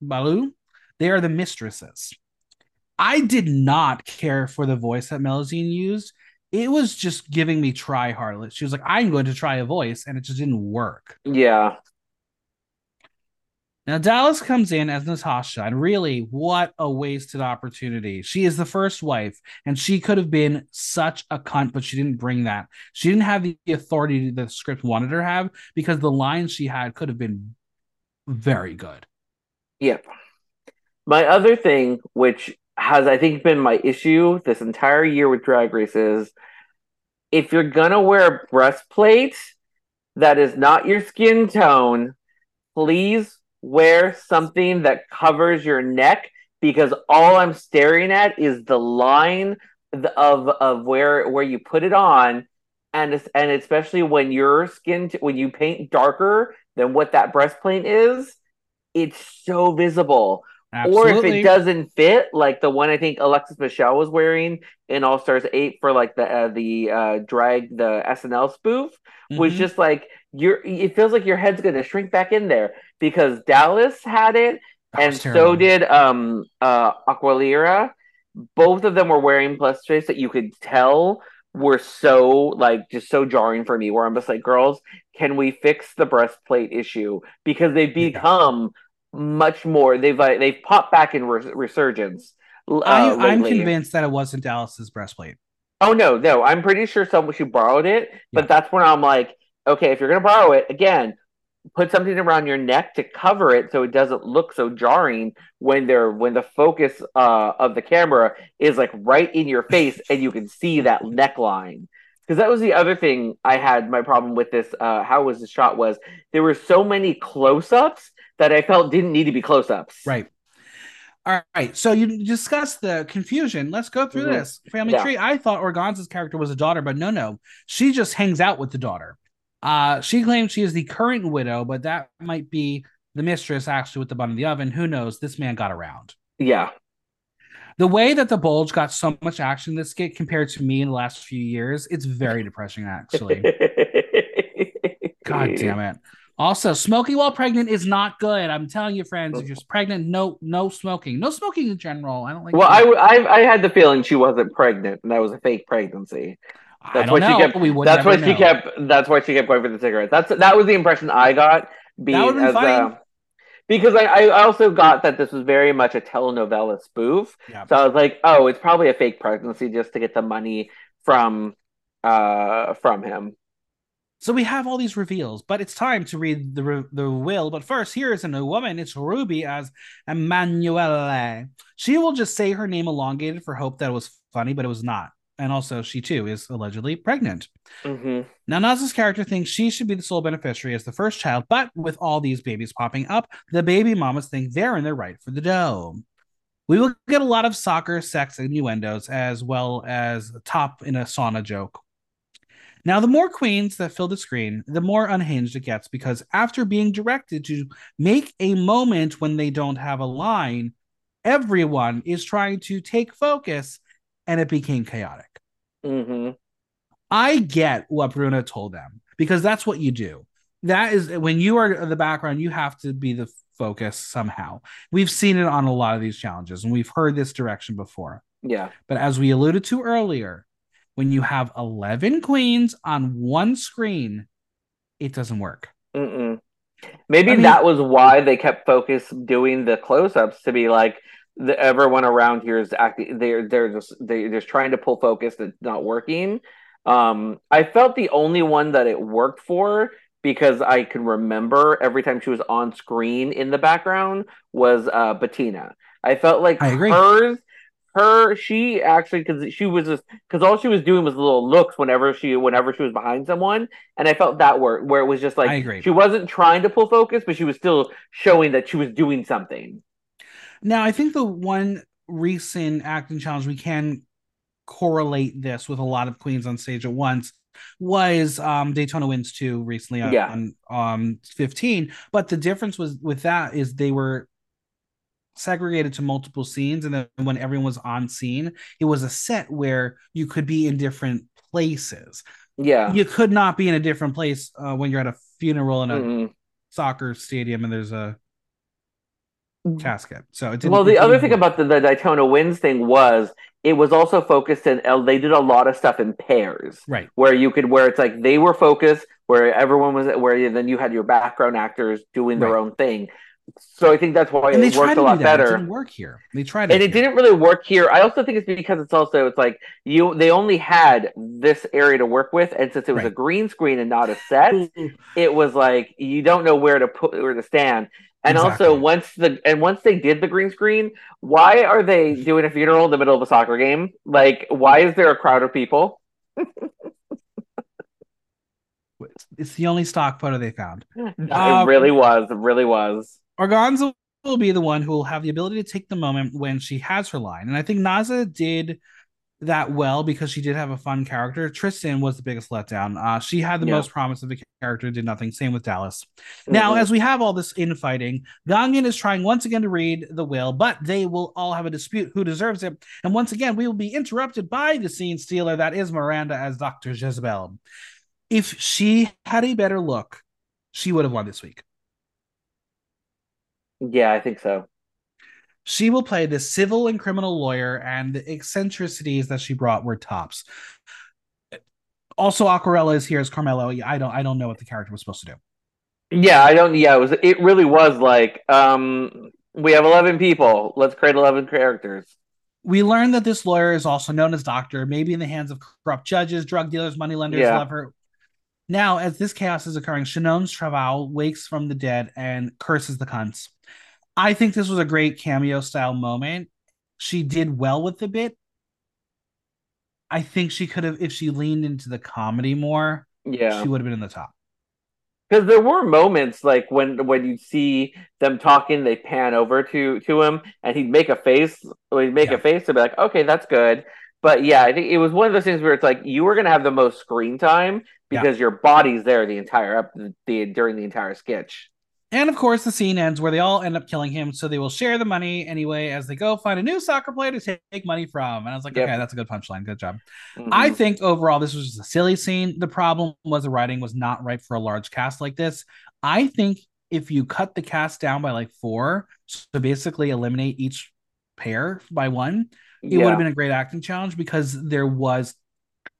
Balu. They are the mistresses. I did not care for the voice that Melzine used. It was just giving me try harlot. She was like, I'm going to try a voice, and it just didn't work. Yeah. Now Dallas comes in as Natasha, and really, what a wasted opportunity. She is the first wife, and she could have been such a cunt, but she didn't bring that. She didn't have the authority that the script wanted her to have because the lines she had could have been very good. Yep. My other thing, which has I think been my issue this entire year with drag races, if you're gonna wear a breastplate that is not your skin tone, please wear something that covers your neck because all I'm staring at is the line of of where where you put it on and and especially when your skin t- when you paint darker than what that breastplate is it's so visible Absolutely. or if it doesn't fit like the one I think Alexis Michelle was wearing in All Stars 8 for like the uh, the uh, drag the SNL spoof mm-hmm. was just like you're it feels like your head's going to shrink back in there because Dallas had it and so did um uh Aquarela. Both of them were wearing plus face that you could tell were so like just so jarring for me where I'm just like girls can we fix the breastplate issue? Because they've become yeah. much more they've uh, they've popped back in resurgence uh, I, am convinced that it wasn't Dallas's breastplate. Oh no no I'm pretty sure someone she borrowed it but that's when I'm like okay if you're gonna borrow it again put something around your neck to cover it so it doesn't look so jarring when they're when the focus uh, of the camera is like right in your face and you can see that neckline because that was the other thing i had my problem with this uh, how was the shot was there were so many close-ups that i felt didn't need to be close-ups right all right, so you discussed the confusion. Let's go through mm-hmm. this family yeah. tree. I thought Organzza's character was a daughter, but no, no, she just hangs out with the daughter. Uh, she claims she is the current widow, but that might be the mistress actually with the bun in the oven. Who knows? This man got around. Yeah. The way that the bulge got so much action in this skit compared to me in the last few years, it's very depressing, actually. God damn it. Also, smoking while pregnant is not good. I'm telling you, friends, if you're pregnant, no, no smoking, no smoking in general. I don't like. Well, I, I, I had the feeling she wasn't pregnant, and that was a fake pregnancy. That's why know. she kept. that's why know. she kept. That's why she kept going for the cigarettes. That's that was the impression I got. Being as a, because I, I also got that this was very much a telenovela spoof. Yeah. So I was like, oh, it's probably a fake pregnancy just to get the money from uh from him. So we have all these reveals, but it's time to read the the will. But first, here is a new woman. It's Rubi as Emanuele. She will just say her name elongated for hope that it was funny, but it was not and also she too is allegedly pregnant. Mm-hmm. Now Naz's character thinks she should be the sole beneficiary as the first child, but with all these babies popping up, the baby mamas think they're in their right for the dough. We will get a lot of soccer, sex, innuendos, as well as top in a sauna joke. Now, the more queens that fill the screen, the more unhinged it gets because after being directed to make a moment when they don't have a line, everyone is trying to take focus and it became chaotic. Mm-hmm. I get what Bruna told them because that's what you do. That is when you are the background, you have to be the focus somehow. We've seen it on a lot of these challenges and we've heard this direction before. Yeah. But as we alluded to earlier, when you have 11 queens on one screen, it doesn't work. Mm-mm. Maybe I mean, that was why they kept focus doing the close ups to be like, the, everyone around here is acting they're they're just they're just trying to pull focus that's not working um i felt the only one that it worked for because I can remember every time she was on screen in the background was uh, Betina. I felt like I agree. hers, her, she actually because she was just because all she was doing was little looks whenever she whenever she was behind someone, and I felt that where where it was just like she wasn't trying to pull focus, but she was still showing that she was doing something. Now, I think the one recent acting challenge we can correlate this with a lot of queens on stage at once was um Daytona Wind 2 recently on, Yeah. on um 15 but the difference was with that is they were segregated to multiple scenes and then when everyone was on scene it was a set where you could be in different places Yeah. you could not be in a different place uh, when you're at a funeral in a Mm-mm. soccer stadium and there's a Mm. casket so it didn't, Well, the other thing about the, the Daytona Wind thing was it was also focused in. They did a lot of stuff in pairs, right where you could where it's like they were focused, where everyone was, where then you had your background actors doing their Right. own thing. So I think that's why and they it worked a lot that it better. didn't work here they tried and it here. didn't really work here. I also think it's because it's also it's like you they only had this area to work with, and since it was a green screen and not a set, it was like you don't know where to put where to stand. And Exactly. also once the and once they did the green screen, why are they doing a funeral in the middle of a soccer game? Like, why is there a crowd of people? It's the only stock photo they found. it Um, really was, it really was. Organzza will be the one who will have the ability to take the moment when she has her line. And I think Naza did that well because she did have a fun character. Tristan was the biggest letdown. Uh, she had the Yeah. most promise of the character, did nothing. Same with Dallas. Now, Mhm. as we have all this infighting, Gangan is trying once again to read the will, but they will all have a dispute who deserves it. And once again, we will be interrupted by the scene stealer that is Miranda as Dr. Jezebel. If she had a better look, she would have won this week. yeah, I think so. She will play the civil and criminal lawyer, and the eccentricities that she brought were tops. Also, Aquarela is here as Carmelo. I don't, I don't know what the character was supposed to do. Yeah, I don't. Yeah, it was. It really was like, um, we have eleven people. Let's create eleven characters. We learned that this lawyer is also known as Doctor, maybe in the hands of corrupt judges, drug dealers, moneylenders, Yeah. love her. Now, as this chaos is occurring, Shannon's Travail wakes from the dead and curses the cunts. I think this was a great cameo style moment. She did well with the bit. I think she could have, if she leaned into the comedy more, Yeah, she would have been in the top. because there were moments like when when you see them talking, they pan over to to him, and he'd make a face. He'd make Yeah. a face to be like, "Okay, that's good." But yeah, I think it was one of those things where it's like you were gonna have the most screen time Yeah. because your body's there the entire up the during the entire sketch. And of course, the scene ends where they all end up killing him. So they will share the money anyway as they go find a new soccer player to take, money from. And I was like, Yep. okay, that's a good punchline. Good job. Mhm. I think overall, this was just a silly scene. The problem was the writing was not right for a large cast like this. I think if you cut the cast down by like four, so basically eliminate each pair by one, it would have been a great acting challenge because there was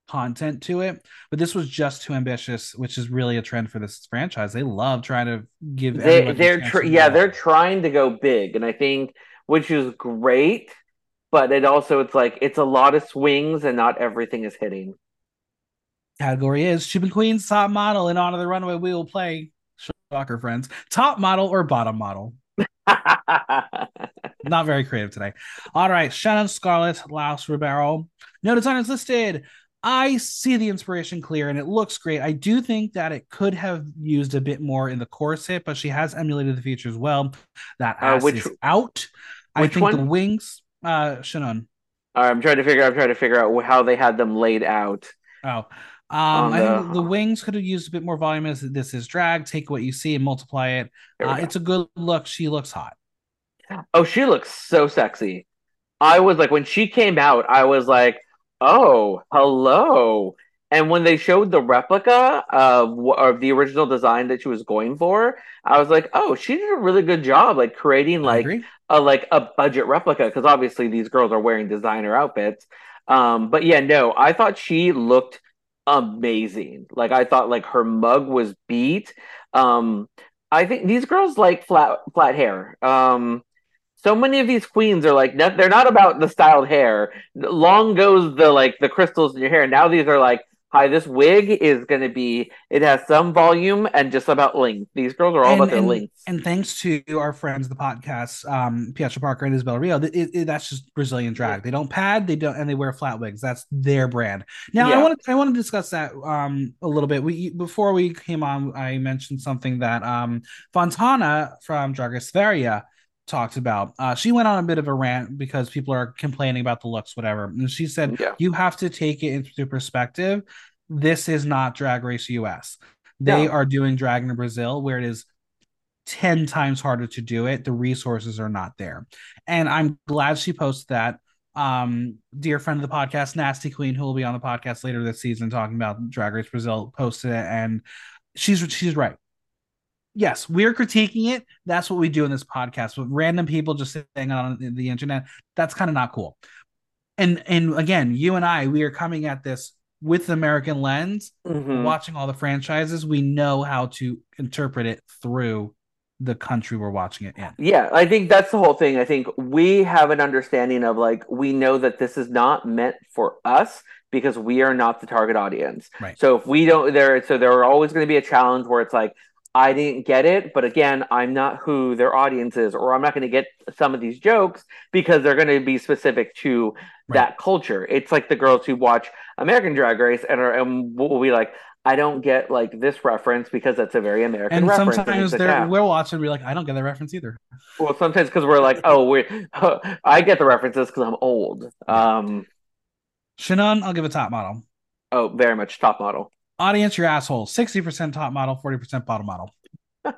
content to it. But this was just too ambitious, which is really a trend for this franchise. They love trying to give They, they're tr- yeah they're trying to go big and i think which is great but it also it's like it's a lot of swings and not everything is hitting. Category is Ship and Queen's top model and on the runway we will play shocker friends. Top model or bottom model? Not very creative today. All right Shannon Skarllet Lais Ribeiro no designers listed I see the inspiration clear and it looks great I do think that it could have used a bit more in the corset but she has emulated the features well that Uh, ass which- is out I think the wings uh Shannon i'm trying to figure i'm trying to figure out how they had them laid out Oh, um, I think the- the wings could have used a bit more volume as this is drag. Take what you see and multiply it. Uh, it's a good look. She looks hot. oh she looks so sexy i was like when she came out i was like oh hello and when they showed the replica of, of the original design that she was going for i was like oh she did a really good job like creating like a like a budget replica because obviously these girls are wearing designer outfits. Um, but yeah, no, I thought she looked amazing. Like I thought like her mug was beat. Um, I think these girls like flat flat hair. Um, so many of these queens are like they're not about the styled hair. Long goes the like the crystals in your hair. Now these are like hi, this wig is going to be, it has some volume and just about length. These girls are all and, about their and, length. And thanks to our friends, the podcast, um, Pietro Parker and Isabel Rio, it, it, that's just Brazilian drag. They don't pad, they don't, and they wear flat wigs. That's their brand. Now, yeah. I want to, I want to discuss that um a little bit. We before we came on, I mentioned something that um Fontana from Drag Race talked about. Uh, she went on a bit of a rant because people are complaining about the looks, whatever. And she said, yeah. you have to take it into perspective. This is not Drag Race US. They no. are doing Drag in Brazil, where it is 10 times harder to do it. The resources are not there. And I'm glad she posted that. Um, dear friend of the podcast, Nasty Queen, who will be on the podcast later this season talking about Drag Race Brazil, posted it. And she's she's right yes, we're critiquing it. That's what we do in this podcast with random people just sitting on the internet. That's kind of not cool. And and again, you and I, we are coming at this with the American lens, mm-hmm. watching all the franchises. We know how to interpret it through the country we're watching it in. Yeah, I think that's the whole thing. I think we have an understanding of like we know that this is not meant for us because we are not the target audience. Right. So if we don't there so there are always going to be a challenge where it's like I didn't get it, but again, I'm not who their audience is, or I'm not going to get some of these jokes because they're going to be specific to right. that culture. It's like the girls who watch American Drag Race and are and will be like, I don't get like this reference because that's a very American and reference. Sometimes and they're, we'll watch and be like, I don't get that reference either. Well, sometimes because we're like, oh, we I get the references because I'm old. Um, Shannon, I'll give a top model. Oh, very much top model. Audience, your asshole. 60% top model, 40% bottom model.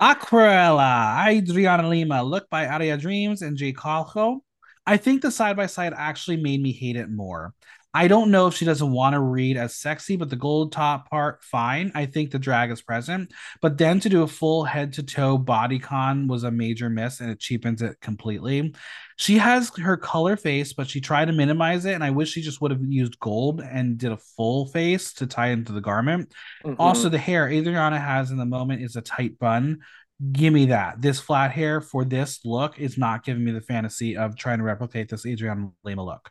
Aquarela, Adriana Lima, Look by Aria Dreams and Jay Calco. I think the side by side actually made me hate it more. I don't know if she doesn't want to read as sexy, but the gold top part, fine. I think the drag is present. But then to do a full head to toe body con was a major miss and it cheapens it completely. She has her color face, but she tried to minimize it. And I wish she just would have used gold and did a full face to tie into the garment. Mm-hmm. Also, the hair Adriana has in the moment is a tight bun give me that. This flat hair for this look is not giving me the fantasy of trying to replicate this Adriana Lima look.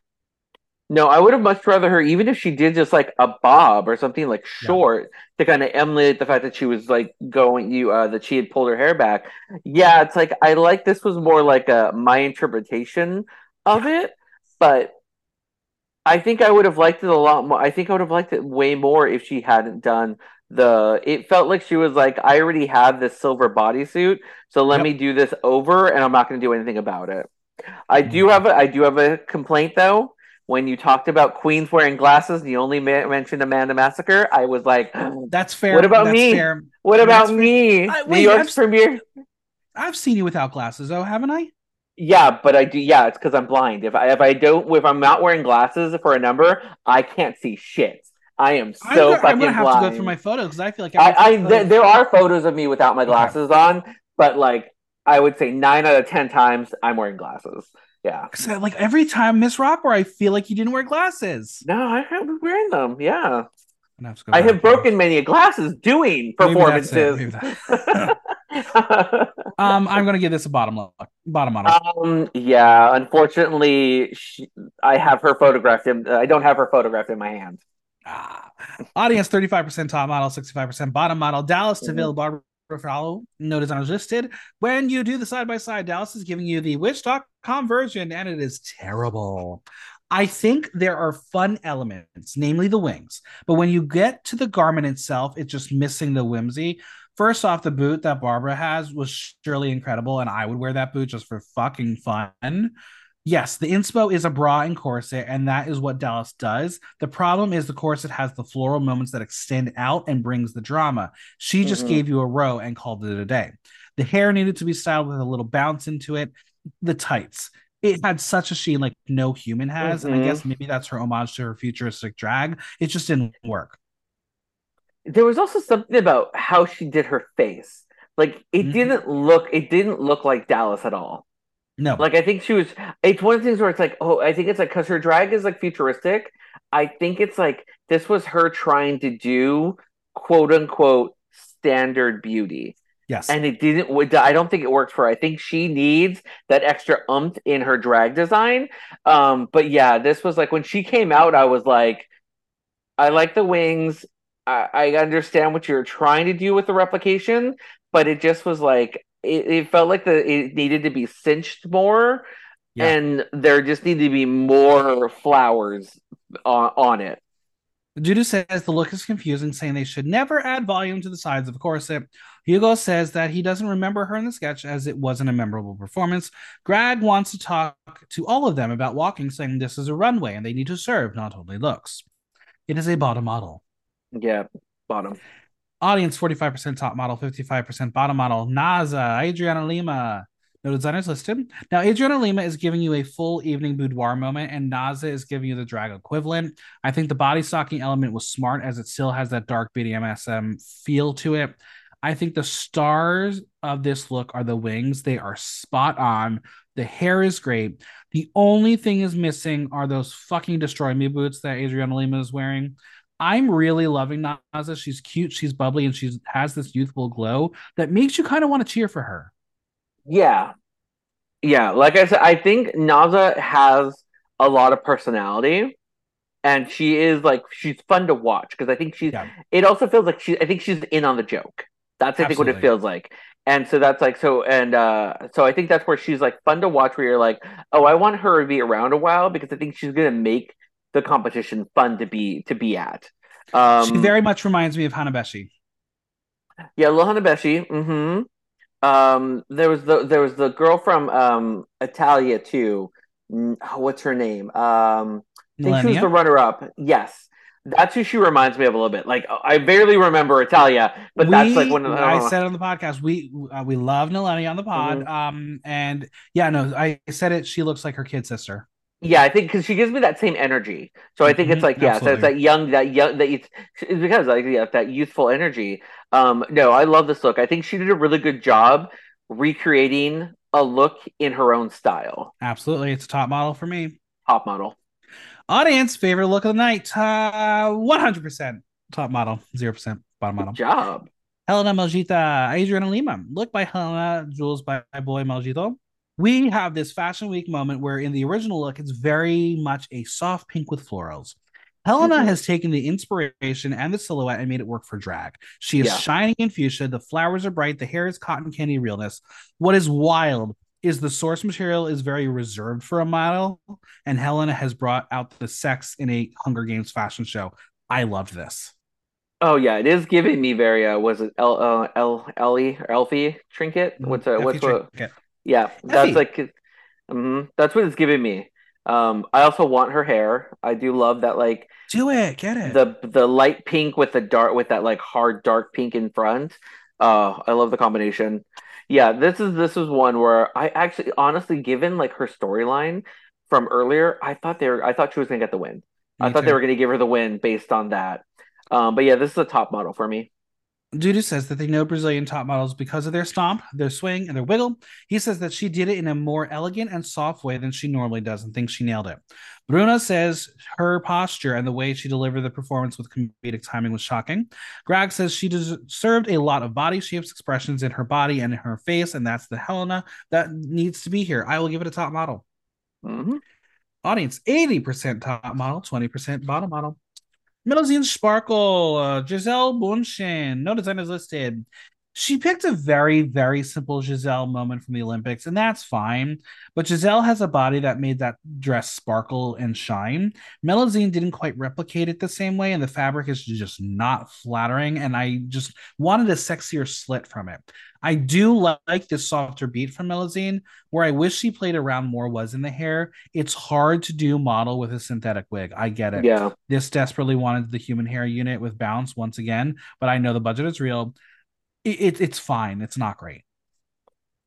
No, I would have much rather her, even if she did just like a bob or something like short yeah. to kind of emulate the fact that she was like going you uh that she had pulled her hair back. Yeah, it's like I like this was more like a my interpretation of it, but I think I would have liked it a lot more. I think I would have liked it way more if she hadn't done the it felt like she was like I already have this silver bodysuit, so let yep. me do this over and I'm not going to do anything about it. I do mm-hmm. have a I do have a complaint though when you talked about queens wearing glasses and you only ma- mentioned Amanda Massacre, I was like, "That's fair." What about That's me? Fair. What about That's me? I, wait, New York's I've, premiere. I've seen you without glasses, though, haven't I? Yeah, but I do. Yeah, it's because I'm blind. If I if I don't if I'm not wearing glasses for a number, I can't see shit. I am so I'm, fucking I'm gonna have blind. to go through my photos because I feel like I, I th- there are photos of me without my glasses okay. on, but like I would say nine out of ten times I'm wearing glasses. Yeah. Cause like every time Miss Rockwell, I feel like you didn't wear glasses. No, I have been wearing them. Yeah. Have I have broken many glasses doing performances. um, I'm gonna give this a bottom look, bottom model. Um, yeah. Unfortunately, she, I have her photographed in. I don't have her photographed in my hand. Ah. Audience 35% top model, 65% bottom model. Dallas mm-hmm. de Vil, Barbara follow no design listed. When you do the side by side, Dallas is giving you the Wish.com version, and it is terrible. I think there are fun elements, namely the wings, but when you get to the garment itself, it's just missing the whimsy. First off, the boot that Barbara has was surely incredible, and I would wear that boot just for fucking fun. Yes, the inspo is a bra and corset, and that is what Dallas does. The problem is the corset has the floral moments that extend out and brings the drama. She just mm-hmm. gave you a row and called it a day. The hair needed to be styled with a little bounce into it. The tights, it had such a sheen like no human has, mm-hmm. and I mm-hmm. guess maybe that's her homage to her futuristic drag. It just didn't work. There was also something about how she did her face. Like it mm-hmm. didn't look, it didn't look like Dallas at all. No. Like I think she was it's one of the things where it's like, oh, I think it's like cuz her drag is like futuristic. I think it's like this was her trying to do quote unquote standard beauty. Yes. And it didn't I don't think it worked for her. I think she needs that extra umph in her drag design. Um but yeah, this was like when she came out I was like I like the wings. I, I understand what you're trying to do with the replication, but it just was like it, it felt like the it needed to be cinched more, yeah. and there just needed to be more flowers on, on it. Judas says the look is confusing, saying they should never add volume to the sides of a corset. Hugo says that he doesn't remember her in the sketch as it wasn't a memorable performance. Grag wants to talk to all of them about walking, saying this is a runway and they need to serve, not only looks. It is a bottom model. Yeah, bottom. Audience 45% top model, 55% bottom model. Naza, Adriana Lima, no designers listed. Now, Adriana Lima is giving you a full evening boudoir moment, and Naza is giving you the drag equivalent. I think the body stocking element was smart as it still has that dark BDSM feel to it. I think the stars of this look are the wings. They are spot on. The hair is great. The only thing is missing are those fucking destroy me boots that Adriana Lima is wearing. I'm really loving Naza. She's cute, she's bubbly, and she has this youthful glow that makes you kind of want to cheer for her. Yeah. Yeah. Like I said, I think Naza has a lot of personality. And she is like she's fun to watch because I think she's. Yeah. It also feels like she. I think she's in on the joke. That's I Absolutely. think what it feels like. And so that's like so and uh so I think that's where she's like fun to watch where you're like, oh, I want her to be around a while because I think she's gonna make the competition fun to be to be at. Um, she very much reminds me of Hanabishi. Yeah, little Hanabishi. Mm-hmm. Um, there was the there was the girl from um Italia too. What's her name? Um, I think she was the runner up. Yes, that's who she reminds me of a little bit. Like I barely remember Italia, but we, that's like when I, said on the podcast we uh, we love Nalenia on the pod. Mm-hmm. Um, and yeah, no, I said it. She looks like her kid sister. Yeah, I think because she gives me that same energy. So I think mm-hmm. it's like yeah, Absolutely. so it's that young, that young, that it's, it's because like yeah, that youthful energy. Um, no, I love this look. I think she did a really good job recreating a look in her own style. Absolutely, it's a top model for me. Top model. Audience favorite look of the night, uh, one hundred percent top model, zero percent bottom model. Good job. Hellena Malditta, Adriana Lima. Look by Hellena, Jules by Boy Malgito we have this fashion week moment where in the original look it's very much a soft pink with florals hellena mm-hmm. has taken the inspiration and the silhouette and made it work for drag she is yeah. shining in fuchsia the flowers are bright the hair is cotton candy realness what is wild is the source material is very reserved for a model and hellena has brought out the sex in a hunger games fashion show i loved this Oh yeah, it is giving me very uh was it L uh, L Ellie or Elfie trinket? Mm-hmm. What's a what's what? Yeah, that's like, um, that's what it's giving me. Um, I also want her hair. I do love that, like, do it, get it. The the light pink with the dark with that like hard dark pink in front. Uh, I love the combination. Yeah, this is this is one where I actually, honestly, given like her storyline from earlier, I thought they were, I thought she was gonna get the win. Me I thought too. they were gonna give her the win based on that. Um, but yeah, this is a top model for me. Dudu says that they know Brazilian top models because of their stomp, their swing, and their wiggle. He says that she did it in a more elegant and soft way than she normally does and thinks she nailed it. Bruna says her posture and the way she delivered the performance with comedic timing was shocking. Grag says she deserved a lot of body shapes, expressions in her body and in her face, and that's the Hellena that needs to be here. I will give it a top model. Mm-hmm. Audience 80% top model, 20% bottom model. Melusine Sparkle, uh, Gisele Bündchen, no designers listed. She picked a very, very simple Gisele moment from the Olympics, and that's fine. But Gisele has a body that made that dress sparkle and shine. Melusine didn't quite replicate it the same way, and the fabric is just not flattering. And I just wanted a sexier slit from it. I do like this softer beat from Melusine. Where I wish she played around more was in the hair. It's hard to do model with a synthetic wig. I get it. Yeah. This desperately wanted the human hair unit with bounce once again, but I know the budget is real. It, it it's fine. It's not great.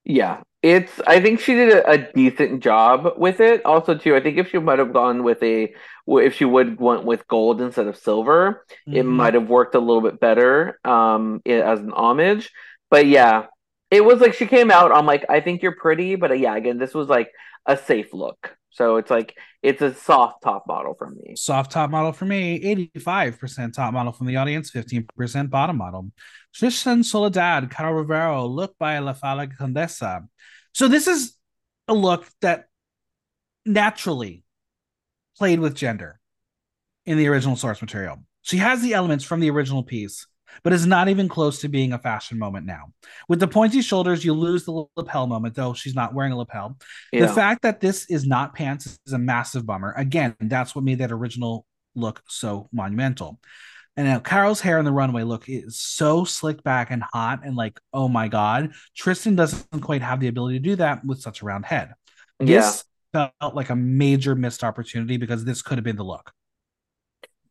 Yeah, it's. I think she did a, a, decent job with it. Also, too, I think if she might have gone with a, if she would went with gold instead of silver, mm-hmm. it might have worked a little bit better. Um, as an homage. But yeah, it was like she came out. I'm like, I think you're pretty, but uh, yeah, again, this was like a safe look. So it's like it's a soft top model from me. Soft top model for me, 85% top model from the audience, 15% bottom model. Tristan Soledad, Caro Ribeiro, look by La Fala Condesa. So this is a look that naturally played with gender in the original source material. She has the elements from the original piece, but is not even close to being a fashion moment now. With the pointy shoulders, you lose the lapel moment, though she's not wearing a lapel. Yeah. The fact that this is not pants is a massive bummer. Again, that's what made that original look so monumental. And now Carol's hair in the runway look is so slicked back and hot, and like, oh my god, Tristan doesn't quite have the ability to do that with such a round head. This felt like a major missed opportunity because this could have been the look.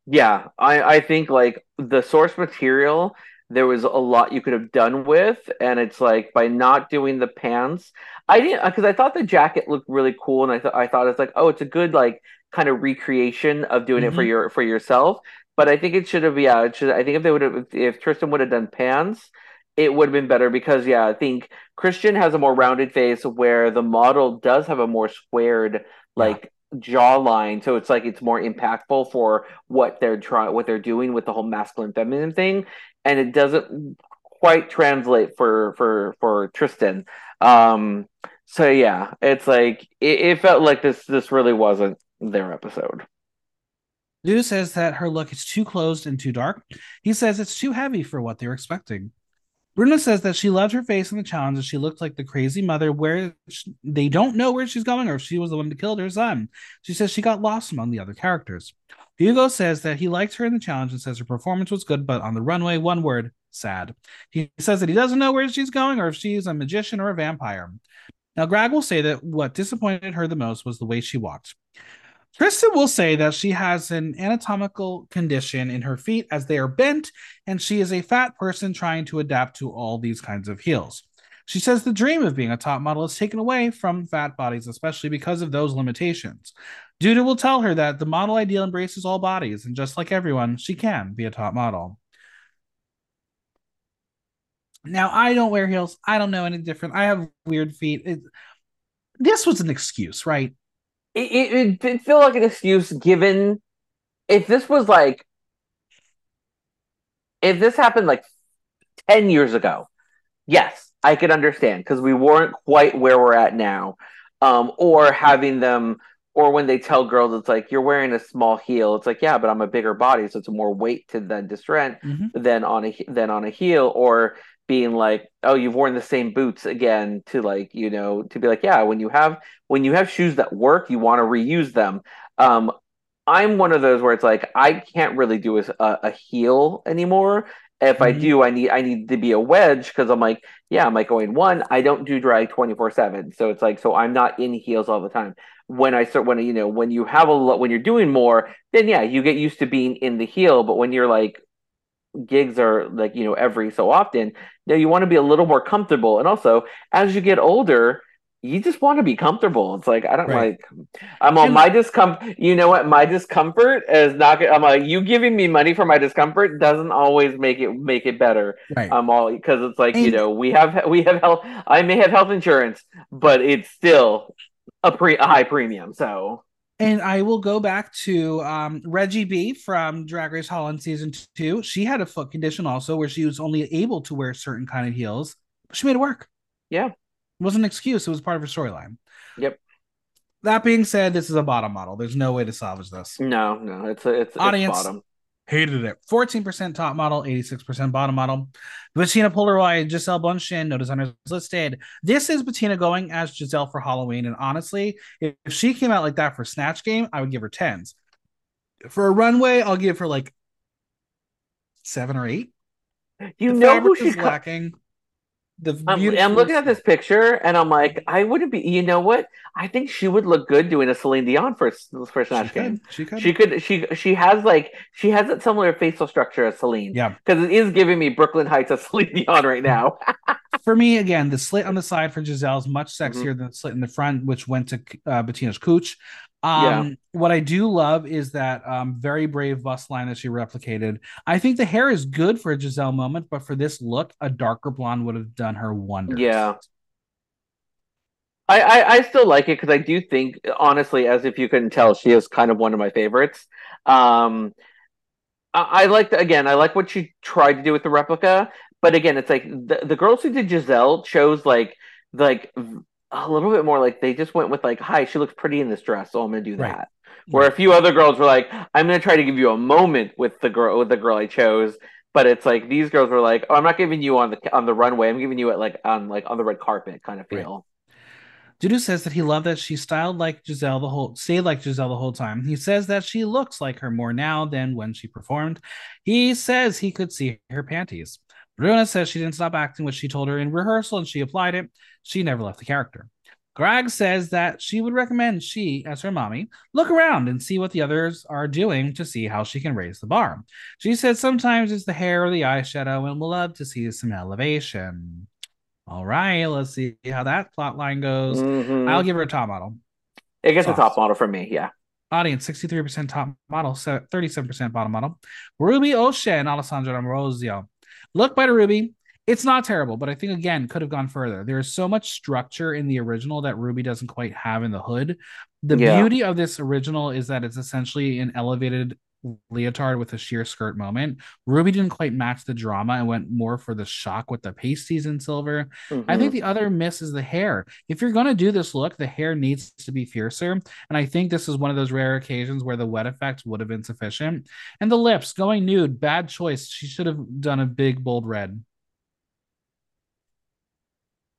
Yeah, I I think like the source material there was a lot you could have done with and it's like by not doing the pants i didn't because i thought the jacket looked really cool and i thought i thought it's like oh it's a good like kind of recreation of doing mm-hmm. it for mm-hmm. your for yourself but i think it should have yeah it should i think if they would have if tristan would have done pants it would have been better because yeah i think tristan has a more rounded face where the model does have a more squared like jawline so it's like it's more impactful for what they're trying what they're doing with the whole masculine feminine thing and it doesn't quite translate for for for Tristan um so yeah it's like it, it felt like this this really wasn't their episode Lou says that her look is too closed and too dark. He says it's too heavy for what they're expecting. Bruna says that she loved her face in the challenge and she looked like the crazy mother where she, they don't know where she's going or if she was the one that killed her son. She says she got lost among the other characters. Hugo says that he liked her in the challenge and says her performance was good, but on the runway, one word, sad. He says that he doesn't know where she's going or if she's a magician or a vampire. Now, Grag will say that what disappointed her the most was the way she walked. Tristan will say that she has an anatomical condition in her feet as they are bent, and she is a fat person trying to adapt to all these kinds of heels. She says the dream of being a top model is taken away from fat bodies, especially because of those limitations. Dudu will tell her that the model ideal embraces all bodies, and just like everyone, she can be a top model. Now, I don't wear heels. I don't know any different. I have weird feet. It, this was an excuse, right? It, it, it feel like an excuse given if this was like if this happened like 10 years ago. Yes i could understand because we weren't quite where we're at now. Um, or having them or when they tell girls it's like you're wearing a small heel. It's like yeah but i'm a bigger body so it's more weight to then distress mm-hmm. than on a than on a heel. Or being like oh you've worn the same boots again to like you know to be like yeah when you have when you have shoes that work you want to reuse them. Um i'm one of those where it's like i can't really do a, a heel anymore. If mm-hmm. i do i need i need to be a wedge because i'm like yeah i'm like going one i don't do drag 24 7 so it's like so i'm not in heels all the time. When i start when you know when you have a lot when you're doing more then yeah you get used to being in the heel. But when you're like gigs are like you know every so often now you want to be a little more comfortable. And also as you get older you just want to be comfortable. It's like i don't right. like i'm on my discomfort you know what? My discomfort is not i'm like you giving me money for my discomfort doesn't always make it make it better. Right. i'm all because it's like and, you know we have we have health i may have health insurance but it's still a pre a high premium so and I will go back to um, Reggy B from Drag Race Holland season two. She had a foot condition also where she was only able to wear certain kind of heels, but she made it work. Yeah. It wasn't an excuse, it was part of her storyline. Yep. That being said, this is a bottom model. There's no way to salvage this. No, no, it's a, it's audience. It's bottom. Hated it. 14% top model, 86% bottom model. Betina Polaroid, Gisele Bündchen, no designers listed. This is Betina going as Gisele for Halloween. And honestly, if she came out like that for Snatch Game, I would give her 10s. For a runway, I'll give her like seven or eight. You the know who she's lacking the I'm, I'm, looking at this picture and I'm like, I wouldn't be. You know what? I think she would look good doing a Celine Dion for for Snatch she Game. Could, she could. She could. She she has like she has a similar facial structure as Celine. Yeah. Because it is giving me Brooklyn Heights of Celine Dion right now. for me, again, the slit on the side for Gisele is much sexier mm-hmm. than the slit in the front, which went to uh, Betina's cooch. Um, yeah. What I do love is that um, very brave bust line that she replicated. I think the hair is good for a Gisele moment, but for this look, a darker blonde would have done her wonders. Yeah. I, I, I still like it because I do think, honestly, as if you couldn't tell, she is kind of one of my favorites. Um, I, I like the, again, I like what she tried to do with the replica, but again, it's like the, the girls who did Gisele chose like like a little bit more like they just went with like, hi, she looks pretty in this dress, so I'm gonna do that. Right. Where a few other girls were like, "I'm gonna try to give you a moment with the girl with the girl I chose," but it's like these girls were like, "Oh, I'm not giving you on the on the runway. I'm giving you it like on like on the red carpet kind of feel." Right. Dudu says that he loved that she styled like Gisele the whole stayed like Gisele the whole time. He says that she looks like her more now than when she performed. He says he could see her panties. Bruna says she didn't stop acting what she told her in rehearsal and she applied it. She never left the character. Grag says that she would recommend she, as her mommy, look around and see what the others are doing to see how she can raise the bar. She said sometimes it's the hair or the eyeshadow and will love to see some elevation. All right, let's see how that plot line goes. Mhm. I'll give her a top model. It gets a top model from me. Yeah. Audience 63% top model, 37% bottom model. Rubi Ocean and Alessandra Ambrosio. Look by the Rubi. It's not terrible, but I think again could have gone further. There is so much structure in the original that Rubi doesn't quite have in the hood. The Yeah. beauty of this original is that it's essentially an elevated leotard with a sheer skirt moment. Rubi didn't quite match the drama and went more for the shock with the pasties in silver. I Mhm. think the other miss is the hair. If you're going to do this look, the hair needs to be fiercer. And I think this is one of those rare occasions where the wet effect would have been sufficient. And the lips going nude, bad choice. She should have done a big, bold red.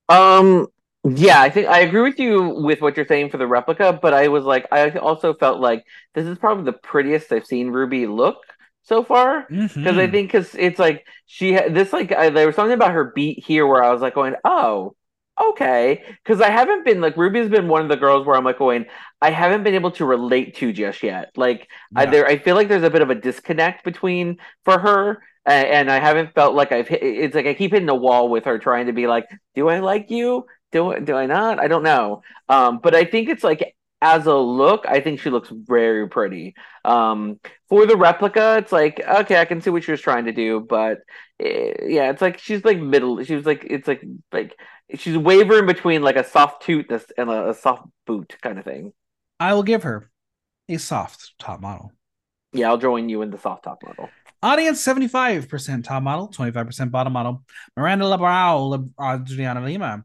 Um, yeah, I think I agree with you with what you're saying for the replica, but I was like, I also felt like this is probably the prettiest I've seen Rubi look so far. Because I Mhm. think because it's like she this like I, there was something about her beat here where I was like going, oh, okay. Because I haven't been like Rubi's been one of the girls where I'm like going, I haven't been able to relate to just yet. Like I there I feel like there's a bit of a disconnect between for her. a- And I haven't felt like I've hit. It's like I keep hitting a wall with her, trying to be like, "Do I like you? Do do I not? I don't know." Um, but I think it's like as a look, I think she looks very pretty. Um, for the replica, it's like okay, I can see what she was trying to do, but eh, yeah, it's like she's like middle. She was like it's like like she's wavering between like a soft toot and a, and a, a soft boot kind of thing. I will give her a soft top model. Yeah, I'll join you in the soft top model. Audience 75% top model, 25% bottom model. Miranda Lebrão, Adriana Lima.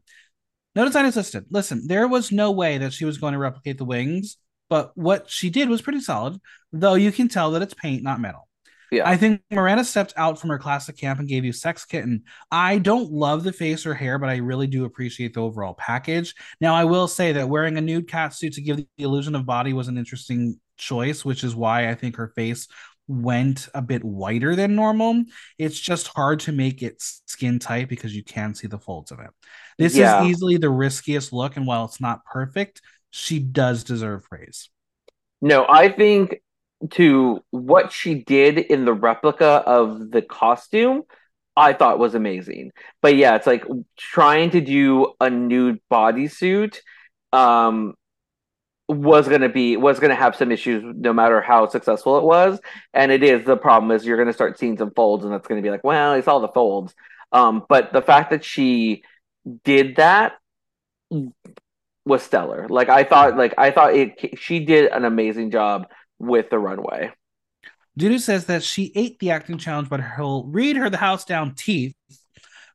No design assistant. Listen, there was no way that she was going to replicate the wings, but what she did was pretty solid, though you can tell that it's paint, not metal. Yeah. I think Miranda stepped out from her classic camp and gave you Sex Kitten. I don't love the face or hair, but I really do appreciate the overall package. Now, I will say that wearing a nude cat suit to give the illusion of body was an interesting choice, which is why I think her face went a bit whiter than normal. It's just hard to make it skin tight because you can see the folds of it. This Yeah. is easily the riskiest look, and while it's not perfect, she does deserve praise. No, I think to what she did in the replica of the costume, I thought was amazing. But yeah, it's like trying to do a nude bodysuit um was gonna be was gonna have some issues no matter how successful it was. And it is the problem is you're gonna start seeing some folds and that's gonna be like, well, it's all the folds. Um, but the fact that she did that was stellar. Like I thought, like I thought it. She did an amazing job with the runway. Dudu says that she ate the acting challenge, but he'll read her the house down teeth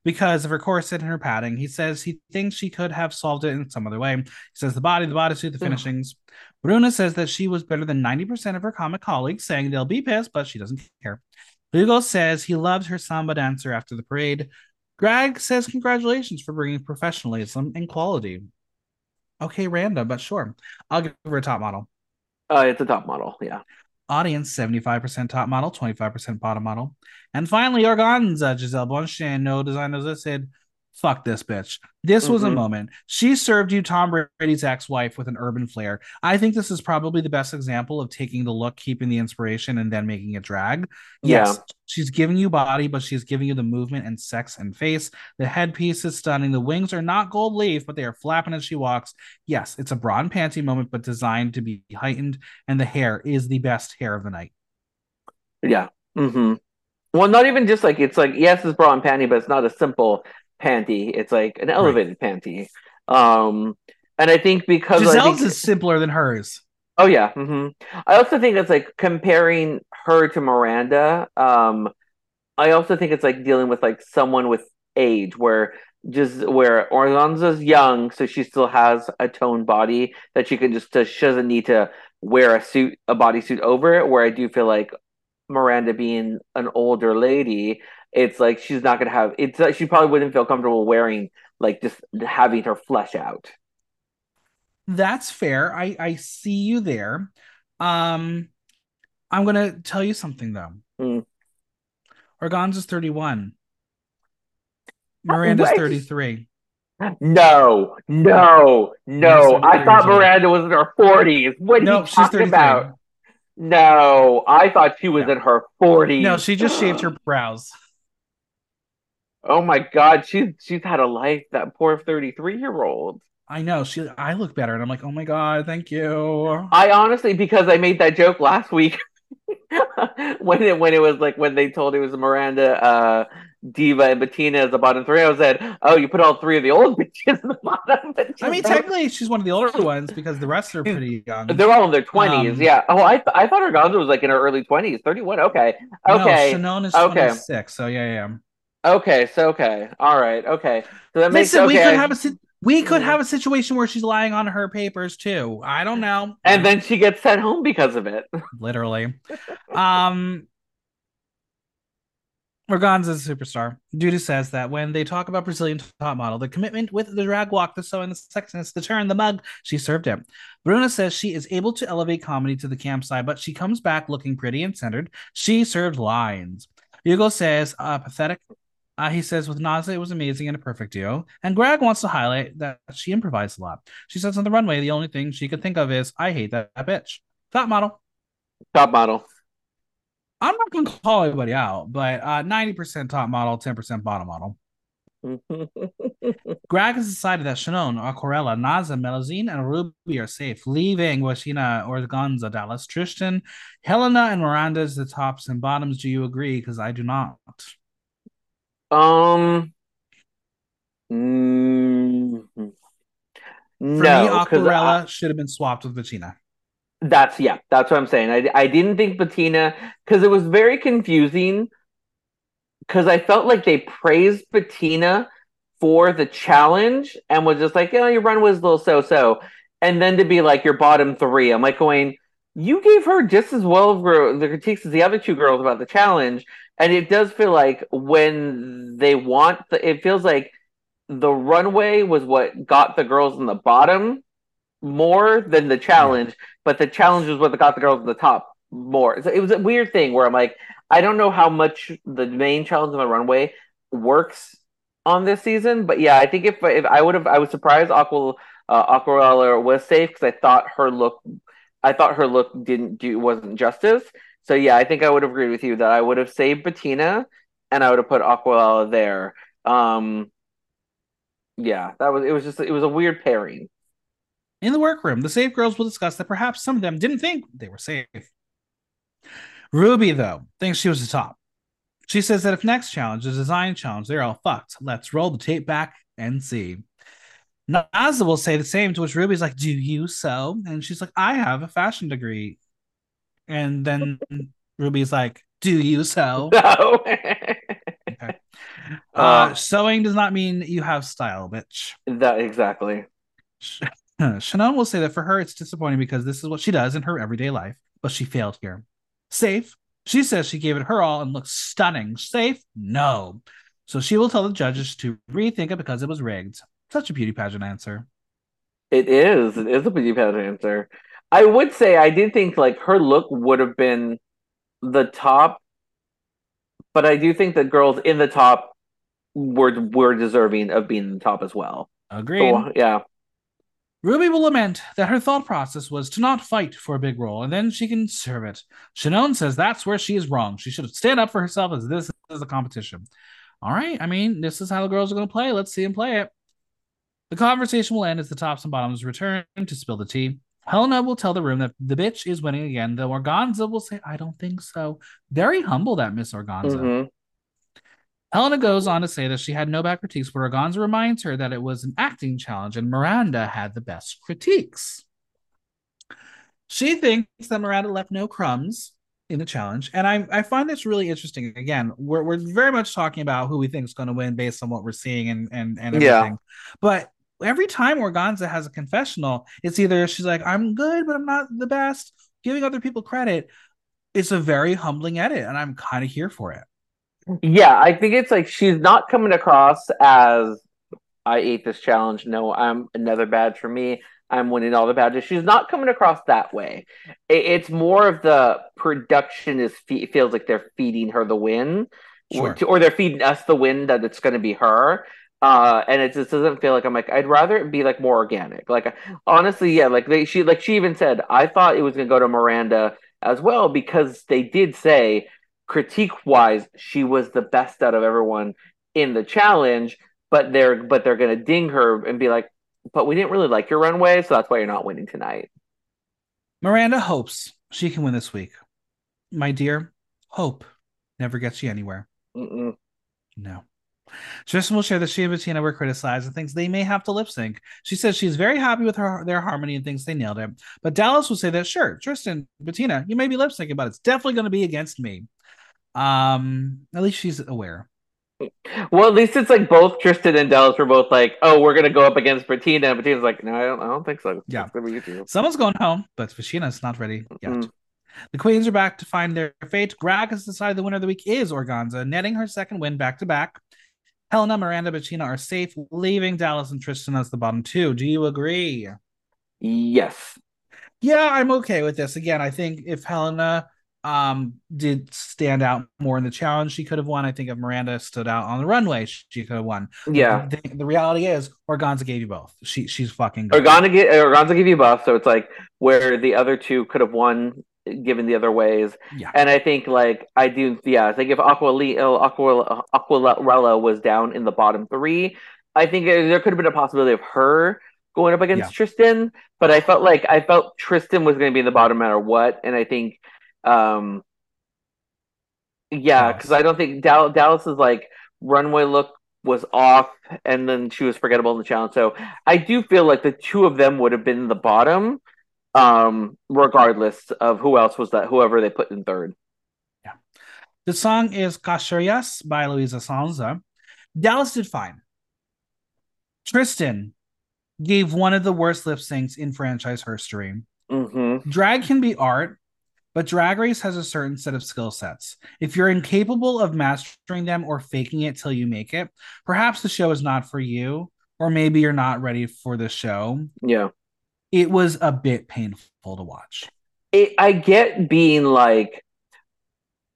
because of her corset and her padding. He says he thinks she could have solved it in some other way. He says the body, the bodysuit, the Ugh. finishings. Bruna says that she was better than 90% of her comic colleagues, saying they'll be pissed, but she doesn't care. Hugo says he loves her samba dancer after the parade. Grag says congratulations for bringing professionalism and quality. Okay, random, but sure. I'll give her a top model. Uh, it's a top model. Yeah. Audience 75% top model, 25% bottom model. And finally, Organzza, Gisele Bündchen, no designers said, fuck this bitch. This was a Mhm. moment. She served you Tom Brady's ex wife with an urban flair. I think this is probably the best example of taking the look, keeping the inspiration, and then making it drag. Yes, she's giving you body, but she's giving you the movement and sex and face. The headpiece is stunning. The wings are not gold leaf, but they are flapping as she walks. Yes, it's a bra and panty moment, but designed to be heightened. And the hair is the best hair of the night. Yeah. hmm Well, not even just like it's like yes, it's bra and panty, but it's not a simple panty. It's like an elevated panty. Um, and I think because Gisele's think, is simpler than hers. Oh yeah. hmm I also think it's like comparing her to Miranda. Um, I also think it's like dealing with like someone with age where just where Organzza's young, so she still has a toned body that she can just she doesn't need to wear a suit, a bodysuit over it. Where I do feel like Miranda being an older lady, it's like she's not gonna have. It's like she probably wouldn't feel comfortable wearing like just having her flesh out. That's fair. I I see you there. Um, I'm gonna tell you something though. Mm. Organzza's 31. Miranda's 33. No, no, no. I thought Miranda was in her 40s. What are no, you talking about? No, I thought she was in her 40s. No, she just shaved her brows. Oh my god, she's she's had a life, that poor 33 year old. I know. She I look better and I'm like, oh my god, thank you. I honestly, because I made that joke last week when it when it was like when they told it was Miranda uh Diva and Betina as the bottom three. I was said, "Oh, you put all three of the old bitches in the bottom." I mean, technically, she's one of the older ones because the rest are pretty young. They're all in their twenties. Um, yeah. Oh, I th- I thought Organzza was like in her early twenties, thirty-one. Okay. Okay. No, Shannon is okay. twenty-six. So yeah, yeah. Okay. So okay. All right. Okay. So that makes Listen, okay. we could have a we could have a situation where she's lying on her papers too. I don't know. And then she gets sent home because of it. Literally. um Organzza's a superstar. Dudu says that when they talk about Brazilian top model, the commitment with the drag walk, the sewing, the sexiness, the turn, the mug, she served him. Bruna says she is able to elevate comedy to the campsite, but she comes back looking pretty and centered. She served lines. Hugo says, uh, pathetic. Uh, he says, with Naza, it was amazing and a perfect duo. And Grag wants to highlight that she improvised a lot. She says on the runway, the only thing she could think of is, I hate that, that bitch. Top model. Top model. I'm not going to call anybody out, but uh, 90% top model, 10% bottom model. Grag has decided that Shannon, Aquarela, Naza, Melusine, and Rubi are safe, leaving Washina, Organzza, Dallas, Tristan, Hellena, and Miranda as the tops and bottoms. Do you agree? Because I do not. Um. Mm, For no, me, Aquarela I... should have been swapped with Betina. That's yeah, that's what I'm saying. I I didn't think Betina because it was very confusing because I felt like they praised Betina for the challenge and was just like, oh, your run was a little so so, and then to be like your bottom three, I'm like going, you gave her just as well of the critiques as the other two girls about the challenge, and it does feel like when they want the, it feels like the runway was what got the girls in the bottom more than the challenge, but the challenge was what got the girls in the top more. So it was a weird thing where I'm like, I don't know how much the main challenge on the runway works on this season, but yeah, I think if if I would have, I was surprised Aqua uh, was safe because I thought her look, I thought her look didn't do wasn't justice. So yeah, I think I would have agreed with you that I would have saved Betina and I would have put Aquarela there. Um, yeah, that was it. Was just it was a weird pairing. In the workroom, the safe girls will discuss that perhaps some of them didn't think they were safe. Rubi, though, thinks she was the top. She says that if next challenge is a design challenge, they're all fucked. Let's roll the tape back and see. Naza will say the same, to which Rubi's like, Do you sew? And she's like, I have a fashion degree. And then Rubi's like, Do you sew? No. okay. Uh, uh, sewing does not mean you have style, bitch. That exactly. Shannon will say that for her, it's disappointing because this is what she does in her everyday life, but she failed here. Safe. She says she gave it her all and looks stunning. Safe? No. So she will tell the judges to rethink it because it was rigged. Such a beauty pageant answer. It is. It is a beauty pageant answer. I would say I did think like her look would have been the top, but I do think the girls in the top were were deserving of being in the top as well. Agreed. So, yeah. Rubi will lament that her thought process was to not fight for a big role and then she can serve it. Shannon says that's where she is wrong. She should have stand up for herself as this is a competition. All right, I mean, this is how the girls are going to play. Let's see them play it. The conversation will end as the tops and bottoms return to spill the tea. Hellena will tell the room that the bitch is winning again, though Organzza will say, I don't think so. Very humble, that Miss Organzza. Mm-hmm. Hellena goes on to say that she had no bad critiques, but Organzza reminds her that it was an acting challenge and Miranda had the best critiques. She thinks that Miranda left no crumbs in the challenge. And I, I find this really interesting. Again, we're, we're very much talking about who we think is going to win based on what we're seeing and, and, and everything. Yeah. But every time Organzza has a confessional, it's either she's like, I'm good, but I'm not the best, giving other people credit. It's a very humbling edit, and I'm kind of here for it. Yeah, I think it's like she's not coming across as I ate this challenge. No, I'm another badge for me. I'm winning all the badges. She's not coming across that way. It's more of the production is feels like they're feeding her the win, sure. or, or, they're feeding us the win that it's going to be her. Uh, and it just doesn't feel like I'm like I'd rather it be like more organic. Like honestly, yeah, like they she like she even said I thought it was going to go to Miranda as well because they did say critique wise she was the best out of everyone in the challenge but they're but they're going to ding her and be like but we didn't really like your runway, so that's why you're not winning tonight. Miranda hopes she can win this week. My dear, hope never gets you anywhere. Mm-mm. No. Tristan will share that she and Betina were criticized and thinks they may have to lip sync. She says she's very happy with her their harmony and thinks they nailed it. But Dallas will say that sure, Tristan, Betina, you may be lip syncing, but it's definitely going to be against me. Um, at least she's aware. Well, at least it's like both Tristan and Dallas were both like, "Oh, we're gonna go up against Betina." And Betina's like, "No, I don't. I don't think so." Yeah, someone's going home, but Betina's not ready yet. Mm-hmm. The Queens are back to find their fate. Grag has decided the winner of the week is Organzza, netting her second win back to back. Hellena, Miranda, Betina are safe, leaving Dallas and Tristan as the bottom two. Do you agree? Yes. Yeah, I'm okay with this. Again, I think if Hellena um did stand out more in the challenge she could have won i think if miranda stood out on the runway she could have won yeah the, the, reality is organzza gave you both she she's fucking good. organzza, gave, organzza gave you both so it's like where the other two could have won given the other ways yeah and i think like i do yeah i think if aqua aqua aquarela was down in the bottom three i think there could have been a possibility of her going up against yeah. tristan but i felt like i felt tristan was going to be in the bottom no matter what and i think um, yeah, because I don't think Dallas, Dallas's like runway look was off, and then she was forgettable in the challenge. So I do feel like the two of them would have been the bottom, um, regardless of who else was that, whoever they put in third. Yeah, the song is Caxias by Luisa Sonza. Dallas did fine. Tristan gave one of the worst lip syncs in franchise history. Mm-hmm. Drag can be art, but Drag Race has a certain set of skill sets. If you're incapable of mastering them or faking it till you make it, perhaps the show is not for you, or maybe you're not ready for the show. Yeah. It was a bit painful to watch. It, I get being like,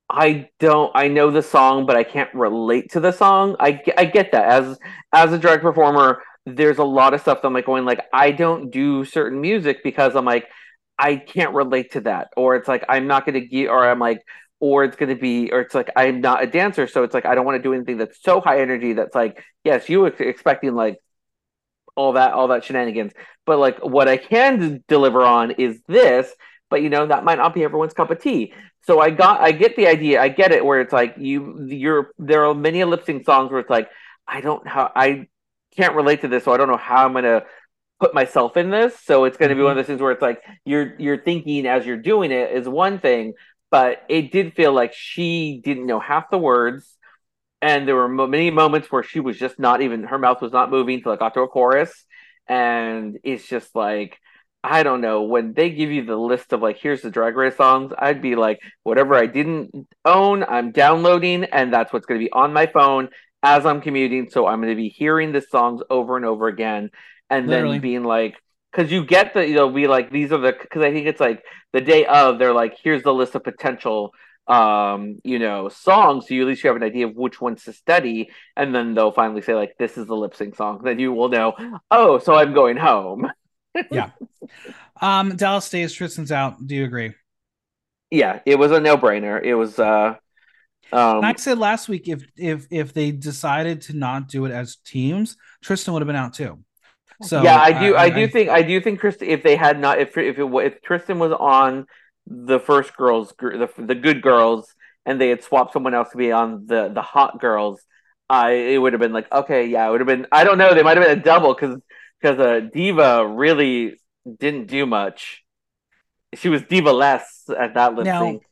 I don't. I know the song, but I can't relate to the song. I, I get that as as a drag performer. There's a lot of stuff that I'm like going like I don't do certain music because I'm like I can't relate to that. Or it's like I'm not going to get, or I'm like, or it's going to be, or it's like I'm not a dancer, so it's like I don't want to do anything that's so high energy that's like, yes, you were expecting like all that, all that shenanigans, but like what I can deliver on is this. But you know that might not be everyone's cup of tea. So I got, I get the idea, I get it. Where it's like you, you're there are many lip sync songs where it's like I don't how I can't relate to this, so I don't know how I'm gonna put myself in this. So it's going to be one of mm-hmm. those things where it's like you're you're thinking as you're doing it is one thing, but it did feel like she didn't know half the words, and there were many moments where she was just not even her mouth was not moving till it got to a chorus, and it's just like. I don't know. When they give you the list of like, here's the drag race songs, I'd be like, whatever I didn't own, I'm downloading, and that's what's going to be on my phone as I'm commuting. So I'm going to be hearing the songs over and over again and Literally. then being like because you get the you know be like these are the because i think it's like the day of they're like here's the list of potential um you know songs so you at least you have an idea of which ones to study and then they'll finally say like this is the lip sync song then you will know oh so i'm going home yeah um dallas stays tristan's out do you agree yeah it was a no-brainer it was uh um, I said last week if if if they decided to not do it as teams, Tristan would have been out too. So yeah, I do. I, I do I, think. I do think Tristan. If they had not, if if it, if Tristan was on the first girls, the the good girls, and they had swapped someone else to be on the the hot girls, I it would have been like okay, yeah, it would have been. I don't know. They might have been a double because because uh, Diva really didn't do much. She was Diva less at that lip sync.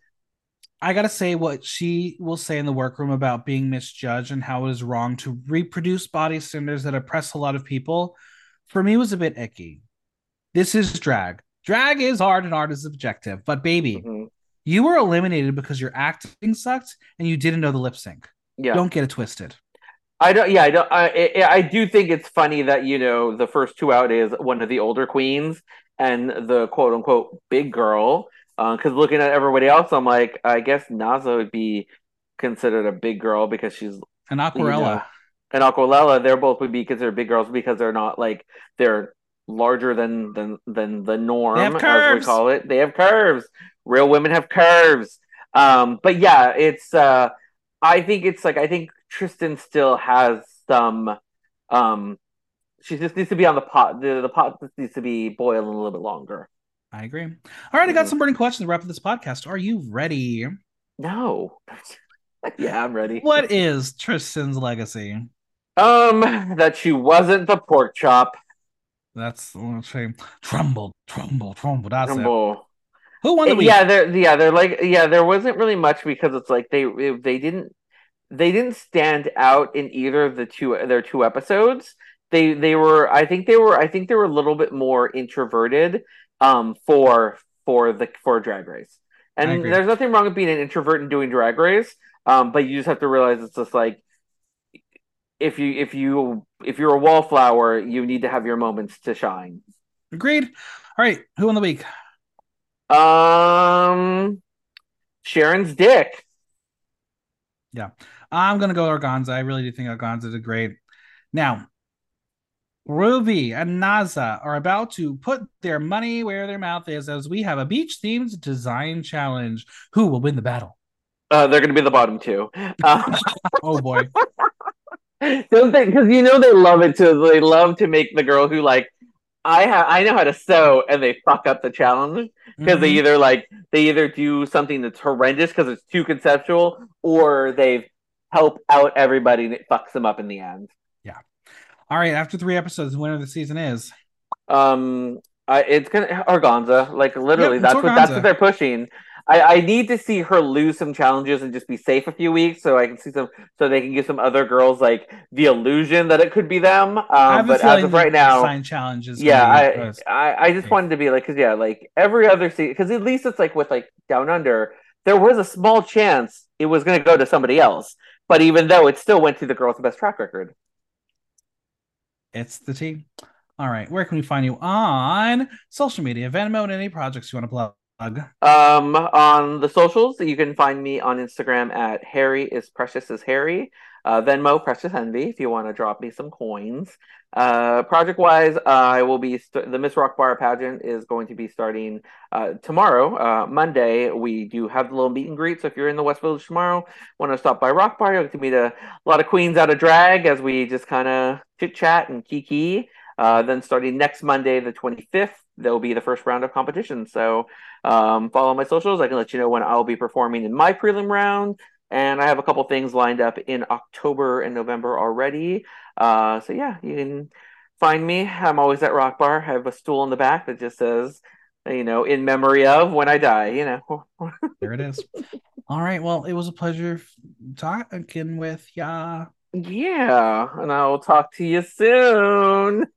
I gotta say what she will say in the workroom about being misjudged and how it is wrong to reproduce body standards that oppress a lot of people for me was a bit icky. This is drag. Drag is art and art is objective. But baby, Mhm. you were eliminated because your acting sucked and you didn't know the lip sync. Yeah. Don't get it twisted. I don't. Yeah, I don't. I, I do think it's funny that you know the first two out is one of the older queens and the quote unquote big girl. Because looking at everybody else, I'm like, I guess Naza would be considered a big girl because she's you Aquarela. know, and Aquarela. They're both would be considered big girls because they're not like they're larger than than than the norm They have as we curves. call it. They have curves. Real women have curves. Um, but yeah, it's uh I think it's like I think Tristan still has some um she just needs to be on the pot the, the pot just needs to be boiling a little bit longer. I agree. All right, I got Mhm. some burning questions to wrap up this podcast. Are you ready? No. yeah, I'm ready. What is Tristan's legacy? Um that she wasn't the pork chop. That's let's say trumble, trumble, trumble. That's it. Who won the week? yeah, they're yeah, they're like yeah, there wasn't really much because it's like they they didn't they didn't stand out in either of the two their two episodes. They they were I think they were I think they were a little bit more introverted um for for the for drag race. And there's nothing wrong with being an introvert and doing drag race. Um but you just have to realize it's just like if you if you if you're a wallflower, you need to have your moments to shine. Agreed. All right, who won the week? Um Sharon's dick. Yeah, I'm gonna go Organzza. I really do think Organzza did great. Now, Rubi and Naza are about to put their money where their mouth is as we have a beach themed design challenge. Who will win the battle? Uh, they're going to be the bottom two. Uh, Oh boy. don't they? Because you know they love it too. They love to make the girl who like I have. I know how to sew, and they fuck up the challenge because they Mhm. either like they either do something that's horrendous because it's too conceptual, or they help out everybody and it fucks them up in the end. Yeah. All right, after three episodes, the winner of the season is Um, I, it's gonna Organzza. Like literally, that's what that's what they're pushing. I, I need to see her lose some challenges and just be safe a few weeks, so I can see some, so they can give some other girls like the illusion that it could be them. Um, but as of right now, sign challenges. yeah, I. I I just wanted to be like, because yeah, like every other season, because at least it's like with like Down Under, there was a small chance it was going to go to somebody else, but even though it still went to the girl with the best track record. It's the team. All right, where can we find you on social media, Venmo, and any projects you want to plug? Um, on the socials, you can find me on Instagram at Harry is precious as Harry. Uh, Venmo Precious Envy if you want to drop me some coins. Uh, project wise, uh, I will be st- the Miss Rock Bar pageant is going to be starting uh, tomorrow, uh, Monday. We do have the little meet and greet, so if you're in the West Village tomorrow, want to stop by Rock Bar, you'll get to meet a lot of queens out of drag as we just kind of chit chat and kiki. Uh, then starting next Monday, the 25th, there will be the first round of competition. So um, follow my socials. I can let you know when I'll be performing in my prelim round. And I have a couple things lined up in October and November already. Uh, so yeah, you can find me. I'm always at Rock Bar. I have a stool in the back that just says, you know, in memory of when I die, you know. There it is. All right. Well, it was a pleasure talking with ya. yeah, and I'll talk to you soon.